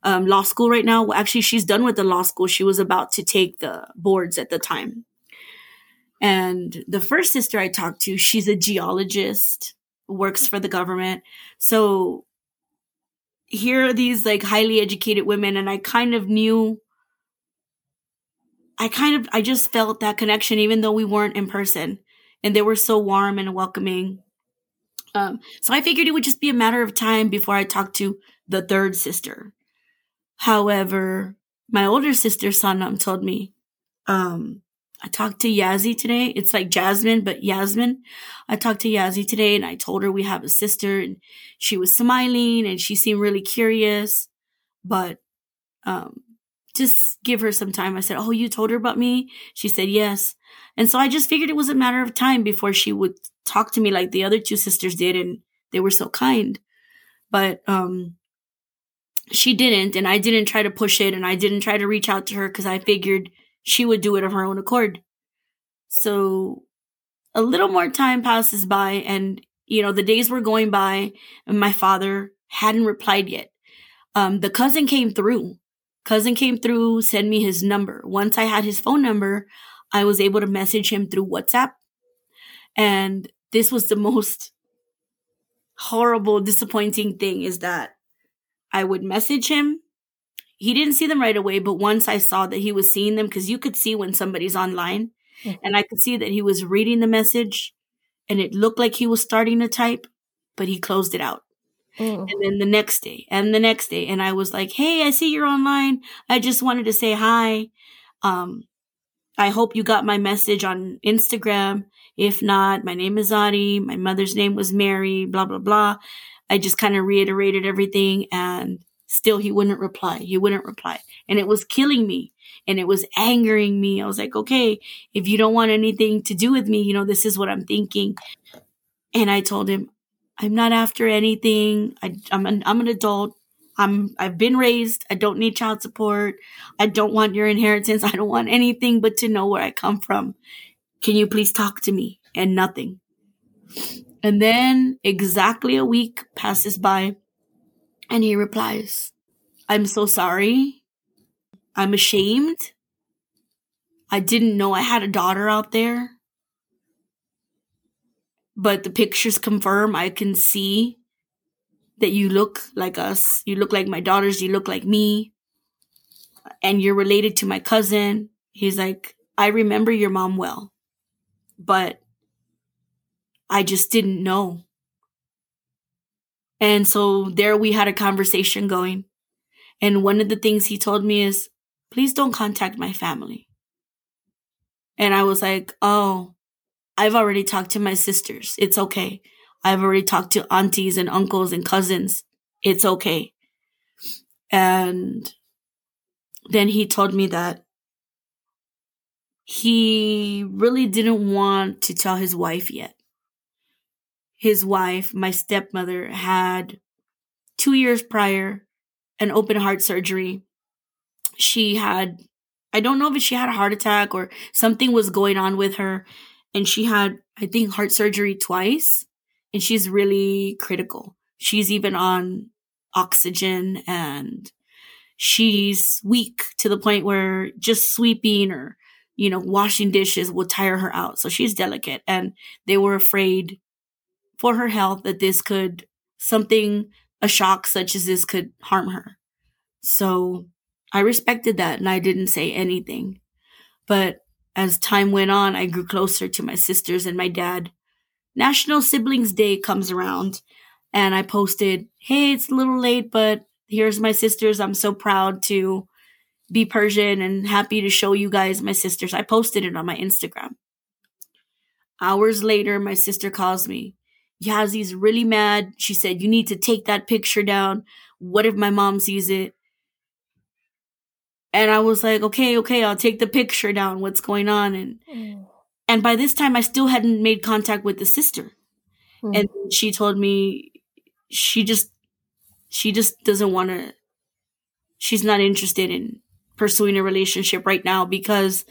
um, law school right now. Well, Actually, she's done with the law school. She was about to take the boards at the time. And the first sister I talked to, she's a geologist, works for the government. So here are these like highly educated women, and I kind of knew. I kind of, I just felt that connection, even though we weren't in person, and they were so warm and welcoming. Um, so I figured it would just be a matter of time before I talked to the third sister. However, my older sister Sanam told me, um, I talked to Yazzie today. It's like Jasmine, but Yasmin. I talked to Yazzie today and I told her we have a sister and she was smiling and she seemed really curious, but, um, just give her some time. I said, Oh, you told her about me? She said, Yes. And so I just figured it was a matter of time before she would talk to me like the other two sisters did. And they were so kind. But, um, she didn't and I didn't try to push it and I didn't try to reach out to her because I figured she would do it of her own accord. So a little more time passes by and you know the days were going by and my father hadn't replied yet. Um, the cousin came through. Cousin came through, sent me his number. Once I had his phone number, I was able to message him through WhatsApp. And this was the most horrible, disappointing thing is that I would message him. He didn't see them right away, but once I saw that he was seeing them, because you could see when somebody's online, mm-hmm. and I could see that he was reading the message and it looked like he was starting to type, but he closed it out. Mm. And then the next day and the next day, and I was like, Hey, I see you're online. I just wanted to say hi. Um, I hope you got my message on Instagram. If not, my name is Adi. My mother's name was Mary, blah, blah, blah. I just kind of reiterated everything and still he wouldn't reply. He wouldn't reply. And it was killing me and it was angering me. I was like, okay, if you don't want anything to do with me, you know, this is what I'm thinking. And I told him, I'm not after anything. I, am an, I'm an adult. I'm, I've been raised. I don't need child support. I don't want your inheritance. I don't want anything but to know where I come from. Can you please talk to me? And nothing. And then exactly a week passes by and he replies, I'm so sorry. I'm ashamed. I didn't know I had a daughter out there. But the pictures confirm I can see that you look like us. You look like my daughters. You look like me. And you're related to my cousin. He's like, I remember your mom well, but I just didn't know. And so there we had a conversation going. And one of the things he told me is, please don't contact my family. And I was like, oh, I've already talked to my sisters. It's okay. I've already talked to aunties and uncles and cousins. It's okay. And then he told me that he really didn't want to tell his wife yet. His wife, my stepmother, had two years prior an open heart surgery. She had, I don't know if she had a heart attack or something was going on with her. And she had, I think, heart surgery twice. And she's really critical. She's even on oxygen and she's weak to the point where just sweeping or, you know, washing dishes will tire her out. So she's delicate. And they were afraid for her health that this could, something a shock such as this could harm her. So I respected that and I didn't say anything. But as time went on, I grew closer to my sisters and my dad. National Siblings Day comes around and I posted, Hey, it's a little late, but here's my sisters. I'm so proud to be Persian and happy to show you guys my sisters. I posted it on my Instagram. Hours later, my sister calls me. Yazi's really mad. She said, You need to take that picture down. What if my mom sees it? And I was like, Okay, okay, I'll take the picture down. What's going on? And mm. and by this time I still hadn't made contact with the sister. Mm. And she told me she just she just doesn't want to she's not interested in pursuing a relationship right now because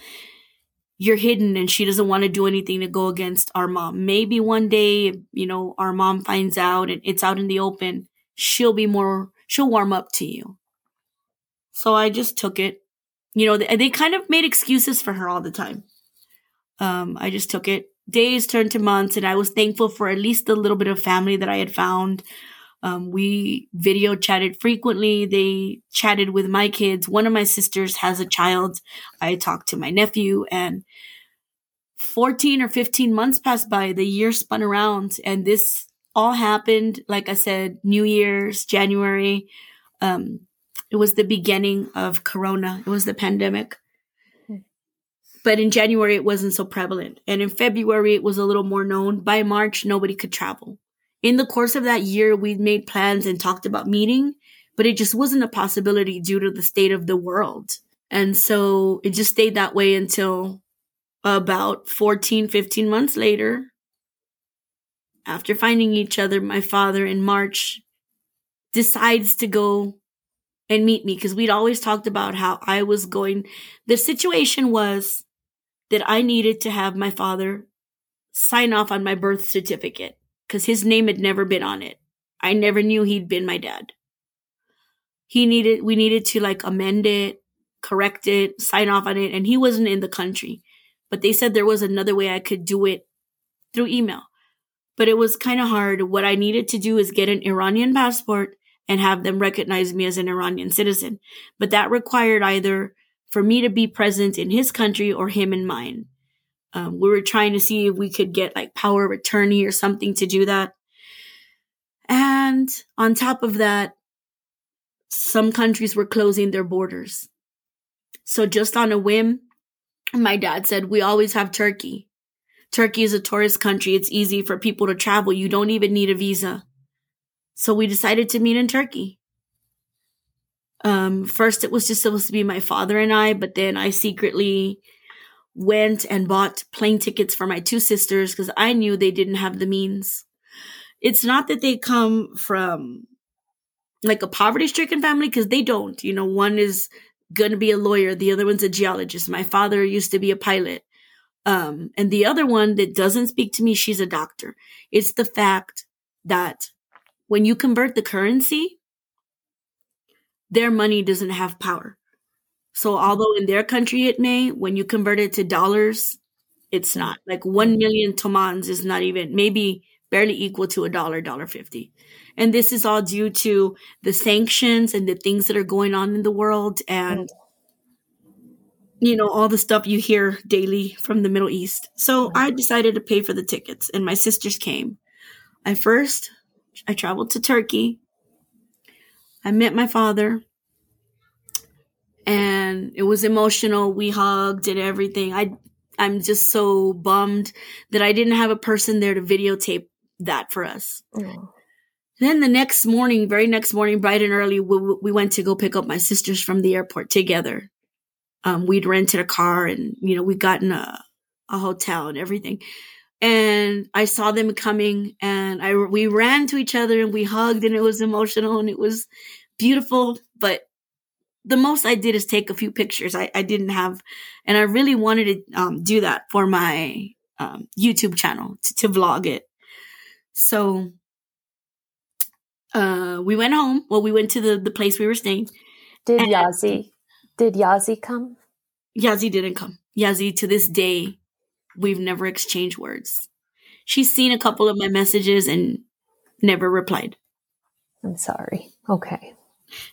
you're hidden and she doesn't want to do anything to go against our mom. Maybe one day, you know, our mom finds out and it's out in the open, she'll be more, she'll warm up to you. So I just took it. You know, they, they kind of made excuses for her all the time. Um, I just took it. Days turned to months and I was thankful for at least a little bit of family that I had found. Um, we video chatted frequently. They chatted with my kids. One of my sisters has a child. I talked to my nephew and 14 or 15 months passed by. The year spun around and this all happened. Like I said, New Year's, January. Um, it was the beginning of Corona. It was the pandemic. But in January, it wasn't so prevalent. And in February, it was a little more known. By March, nobody could travel in the course of that year, we made plans and talked about meeting, but it just wasn't a possibility due to the state of the world. And so it just stayed that way until about 14, 15 months later. After finding each other, my father in March decides to go and meet me because we'd always talked about how I was going. The situation was that I needed to have my father sign off on my birth certificate because his name had never been on it. I never knew he'd been my dad. He needed, we needed to like amend it, correct it, sign off on it, and he wasn't in the country. But they said there was another way I could do it through email. But it was kind of hard. What I needed to do is get an Iranian passport and have them recognize me as an Iranian citizen. But that required either for me to be present in his country or him in mine. Um, we were trying to see if we could get like power of attorney or something to do that. And on top of that, some countries were closing their borders. So just on a whim, my dad said, we always have Turkey. Turkey is a tourist country. It's easy for people to travel. You don't even need a visa. So we decided to meet in Turkey. Um, first it was just supposed to be my father and I, but then I secretly went and bought plane tickets for my two sisters because I knew they didn't have the means. It's not that they come from like a poverty stricken family because they don't. You know, one is going to be a lawyer, the other one's a geologist. My father used to be a pilot. Um, and the other one that doesn't speak to me, she's a doctor. It's the fact that when you convert the currency, their money doesn't have power. So although in their country it may, when you convert it to dollars, it's not. Like one million tomans is not even maybe barely equal to a dollar, dollar fifty. And this is all due to the sanctions and the things that are going on in the world and you know, all the stuff you hear daily from the Middle East. So I decided to pay for the tickets and my sisters came. I first I traveled to Turkey. I met my father and it was emotional. We hugged and everything. I I'm just so bummed that I didn't have a person there to videotape that for us. Oh. Then the next morning, very next morning, bright and early, we, we went to go pick up my sisters from the airport together. Um, we'd rented a car and, you know, we'd gotten a, a hotel and everything. And I saw them coming and I, we ran to each other and we hugged and it was emotional and it was beautiful. But the most I did is take a few pictures. I, I didn't have, and I really wanted to um, do that for my um, YouTube channel to, to vlog it. So uh, we went home. Well, we went to the, the place we were staying. Did Yazi, did Yazi come? Yazi didn't come. Yazi, to this day, we've never exchanged words. She's seen a couple of my messages and never replied. I'm sorry. Okay.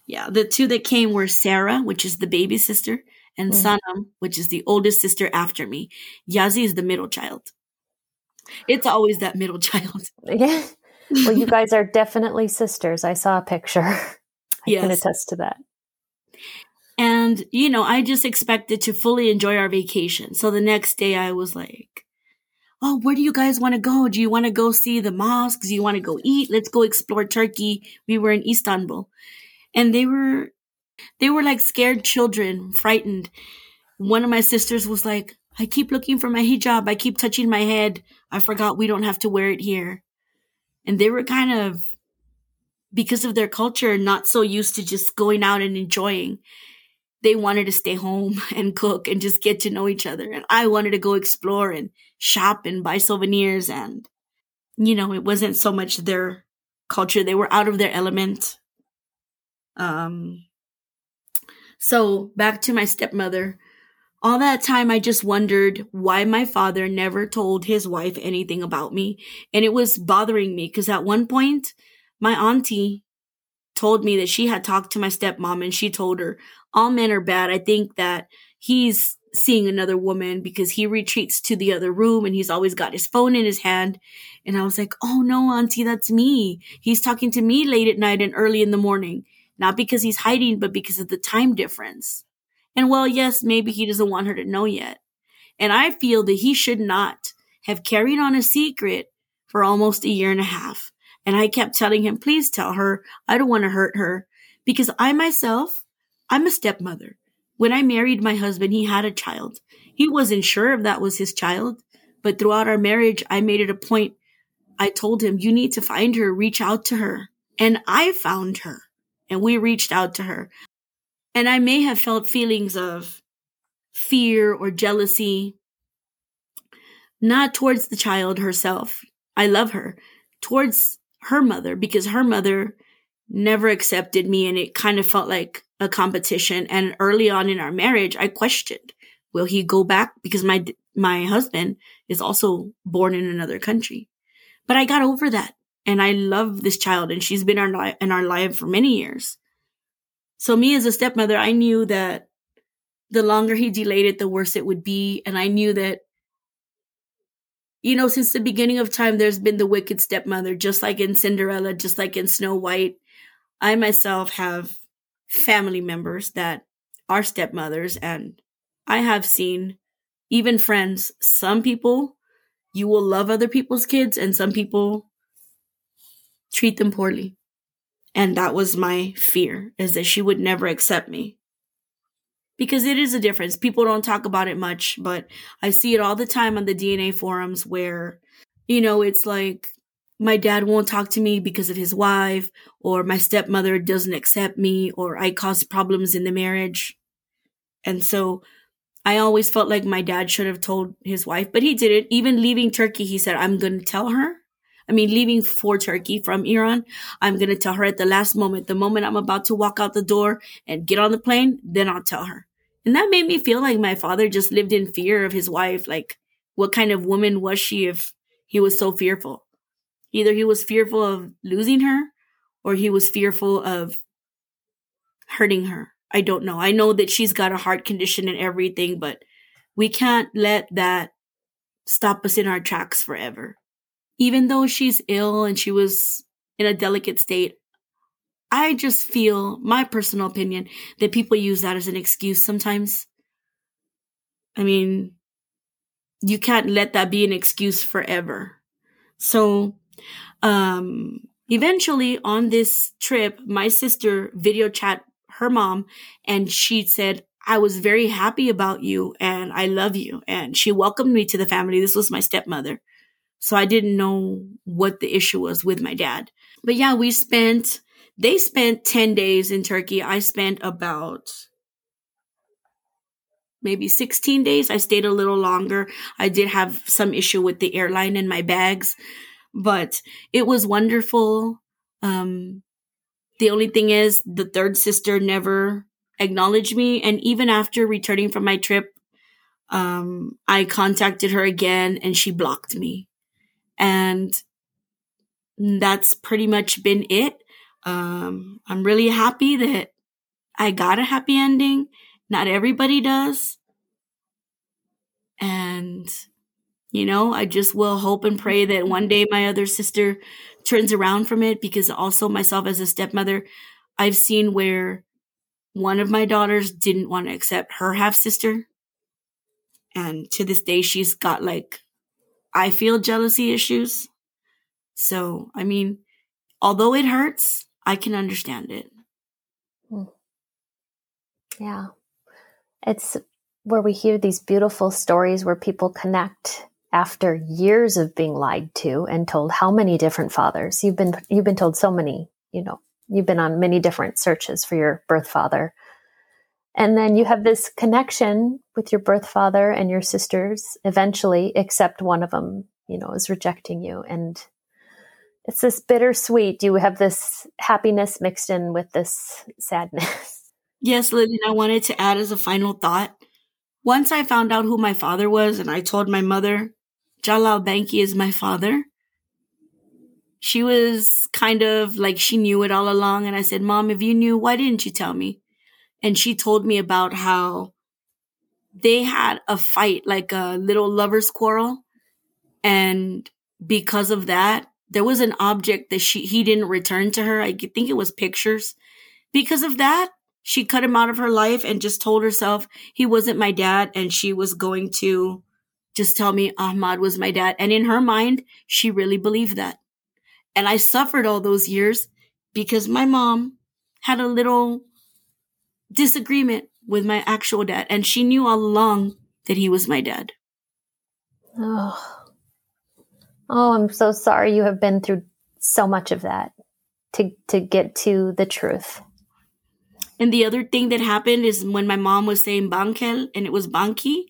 Yeah, the two that came were Sarah, which is the baby sister, and mm. Sanam, which is the oldest sister after me. Yazi is the middle child. It's always that middle child. Yeah. Well, you guys are definitely sisters. I saw a picture. I yes. can attest to that. And, you know, I just expected to fully enjoy our vacation. So the next day I was like, Oh, where do you guys want to go? Do you want to go see the mosques? Do you want to go eat? Let's go explore Turkey. We were in Istanbul and they were, they were like scared children, frightened. One of my sisters was like, I keep looking for my hijab. I keep touching my head. I forgot we don't have to wear it here and they were kind of because of their culture not so used to just going out and enjoying. They wanted to stay home and cook and just get to know each other. And i wanted to go explore and shop and buy souvenirs. And you know it wasn't so much their culture. They were out of their element. Um so back to my stepmother all that time, I just wondered why my father never told his wife anything about me. And it was bothering me because at one point, my auntie told me that she had talked to my stepmom and she told her, all men are bad. I think that he's seeing another woman because he retreats to the other room and he's always got his phone in his hand. And I was like, oh no, auntie, that's me. He's talking to me late at night and early in the morning. Not because he's hiding, but because of the time difference. And well, yes, maybe he doesn't want her to know yet. And I feel that he should not have carried on a secret for almost a year and a half. And I kept telling him, please tell her. I don't want to hurt her because I myself, I'm a stepmother. When I married my husband, he had a child. He wasn't sure if that was his child, but throughout our marriage, I made it a point. I told him, you need to find her, reach out to her. And I found her and we reached out to her. And I may have felt feelings of fear or jealousy, not towards the child herself. I love her, towards her mother, because her mother never accepted me and it kind of felt like a competition. And early on in our marriage, I questioned, will he go back? Because my, my husband is also born in another country. But I got over that and I love this child and she's been our, in our life for many years. So me as a stepmother, I knew that the longer he delayed it, the worse it would be. And I knew that, you know, since the beginning of time, there's been the wicked stepmother, just like in Cinderella, just like in Snow White. I myself have family members that are stepmothers, and I have seen even friends, some people, you will love other people's kids, and some people treat them poorly. And that was my fear is that she would never accept me. Because it is a difference. People don't talk about it much, but I see it all the time on the DNA forums where, you know, it's like my dad won't talk to me because of his wife, or my stepmother doesn't accept me, or I cause problems in the marriage. And so I always felt like my dad should have told his wife, but he didn't. Even leaving Turkey, he said, I'm going to tell her. I mean, leaving for Turkey from Iran, I'm going to tell her at the last moment, the moment I'm about to walk out the door and get on the plane, then I'll tell her. And that made me feel like my father just lived in fear of his wife. Like, what kind of woman was she if he was so fearful? Either he was fearful of losing her or he was fearful of hurting her. I don't know. I know that she's got a heart condition and everything, but we can't let that stop us in our tracks forever even though she's ill and she was in a delicate state, I just feel, my personal opinion, that people use that as an excuse sometimes. I mean, you can't let that be an excuse forever. So, um, eventually on this trip, my sister video chat her mom and she said, I was very happy about you and I love you. And she welcomed me to the family. This was my stepmother. So I didn't know what the issue was with my dad. But yeah, we spent, they spent 10 days in Turkey. I spent about maybe 16 days. I stayed a little longer. I did have some issue with the airline and my bags, but it was wonderful. Um, the only thing is the third sister never acknowledged me. And even after returning from my trip, um, I contacted her again and she blocked me. And that's pretty much been it. Um, I'm really happy that I got a happy ending. Not everybody does. And, you know, I just will hope and pray that one day my other sister turns around from it because also myself as a stepmother, I've seen where one of my daughters didn't want to accept her half sister. And to this day, she's got like, I feel jealousy issues. So, I mean, although it hurts, I can understand it. Hmm. Yeah. It's where we hear these beautiful stories where people connect after years of being lied to and told how many different fathers you've been you've been told so many you know you've been on many different searches for your birth father and then you have this connection with your birth father and your sisters eventually except one of them you know is rejecting you and it's this bittersweet you have this happiness mixed in with this sadness yes lillian i wanted to add as a final thought once I found out who my father was and I told my mother, Jalal Banki is my father, she was kind of like she knew it all along. And I said, Mom, if you knew, why didn't you tell me? And she told me about how they had a fight, like a little lover's quarrel. And because of that, there was an object that she he didn't return to her. I think it was pictures. Because of that, she cut him out of her life and just told herself he wasn't my dad and she was going to just tell me Ahmad was my dad. And in her mind, she really believed that. And I suffered all those years because my mom had a little disagreement with my actual dad. And she knew all along that he was my dad. Oh, oh I'm so sorry you have been through so much of that to, to get to the truth. And the other thing that happened is when my mom was saying Bankel and it was Banki,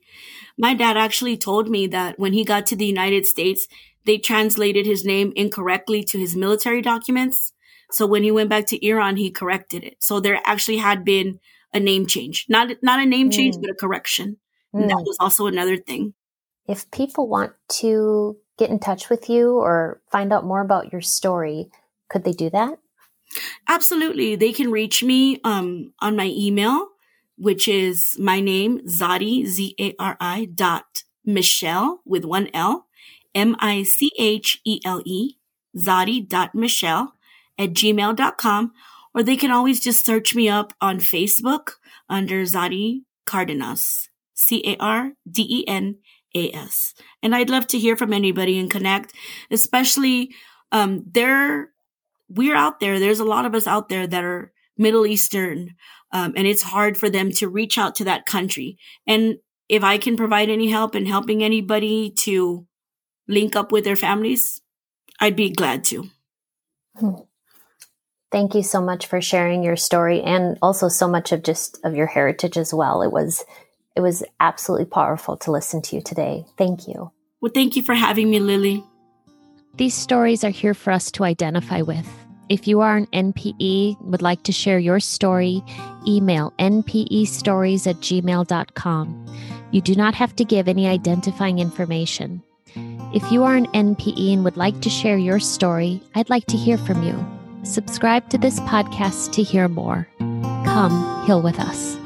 my dad actually told me that when he got to the United States, they translated his name incorrectly to his military documents. So when he went back to Iran, he corrected it. So there actually had been a name change, not not a name change, mm. but a correction. Mm. that was also another thing. If people want to get in touch with you or find out more about your story, could they do that? Absolutely. They can reach me um, on my email, which is my name, Zari, Z A R I dot Michelle with one L, M I C H E L E, Zari dot Michelle at gmail.com. Or they can always just search me up on Facebook under Zari Cardenas, C A R D E N A S. And I'd love to hear from anybody and connect, especially um, there we're out there. There's a lot of us out there that are Middle Eastern, um, and it's hard for them to reach out to that country. And if I can provide any help in helping anybody to link up with their families, I'd be glad to. Thank you so much for sharing your story and also so much of just of your heritage as well. It was it was absolutely powerful to listen to you today. Thank you. Well, thank you for having me, Lily. These stories are here for us to identify with. If you are an NPE, and would like to share your story, email npestories at gmail.com. You do not have to give any identifying information. If you are an NPE and would like to share your story, I'd like to hear from you. Subscribe to this podcast to hear more. Come heal with us.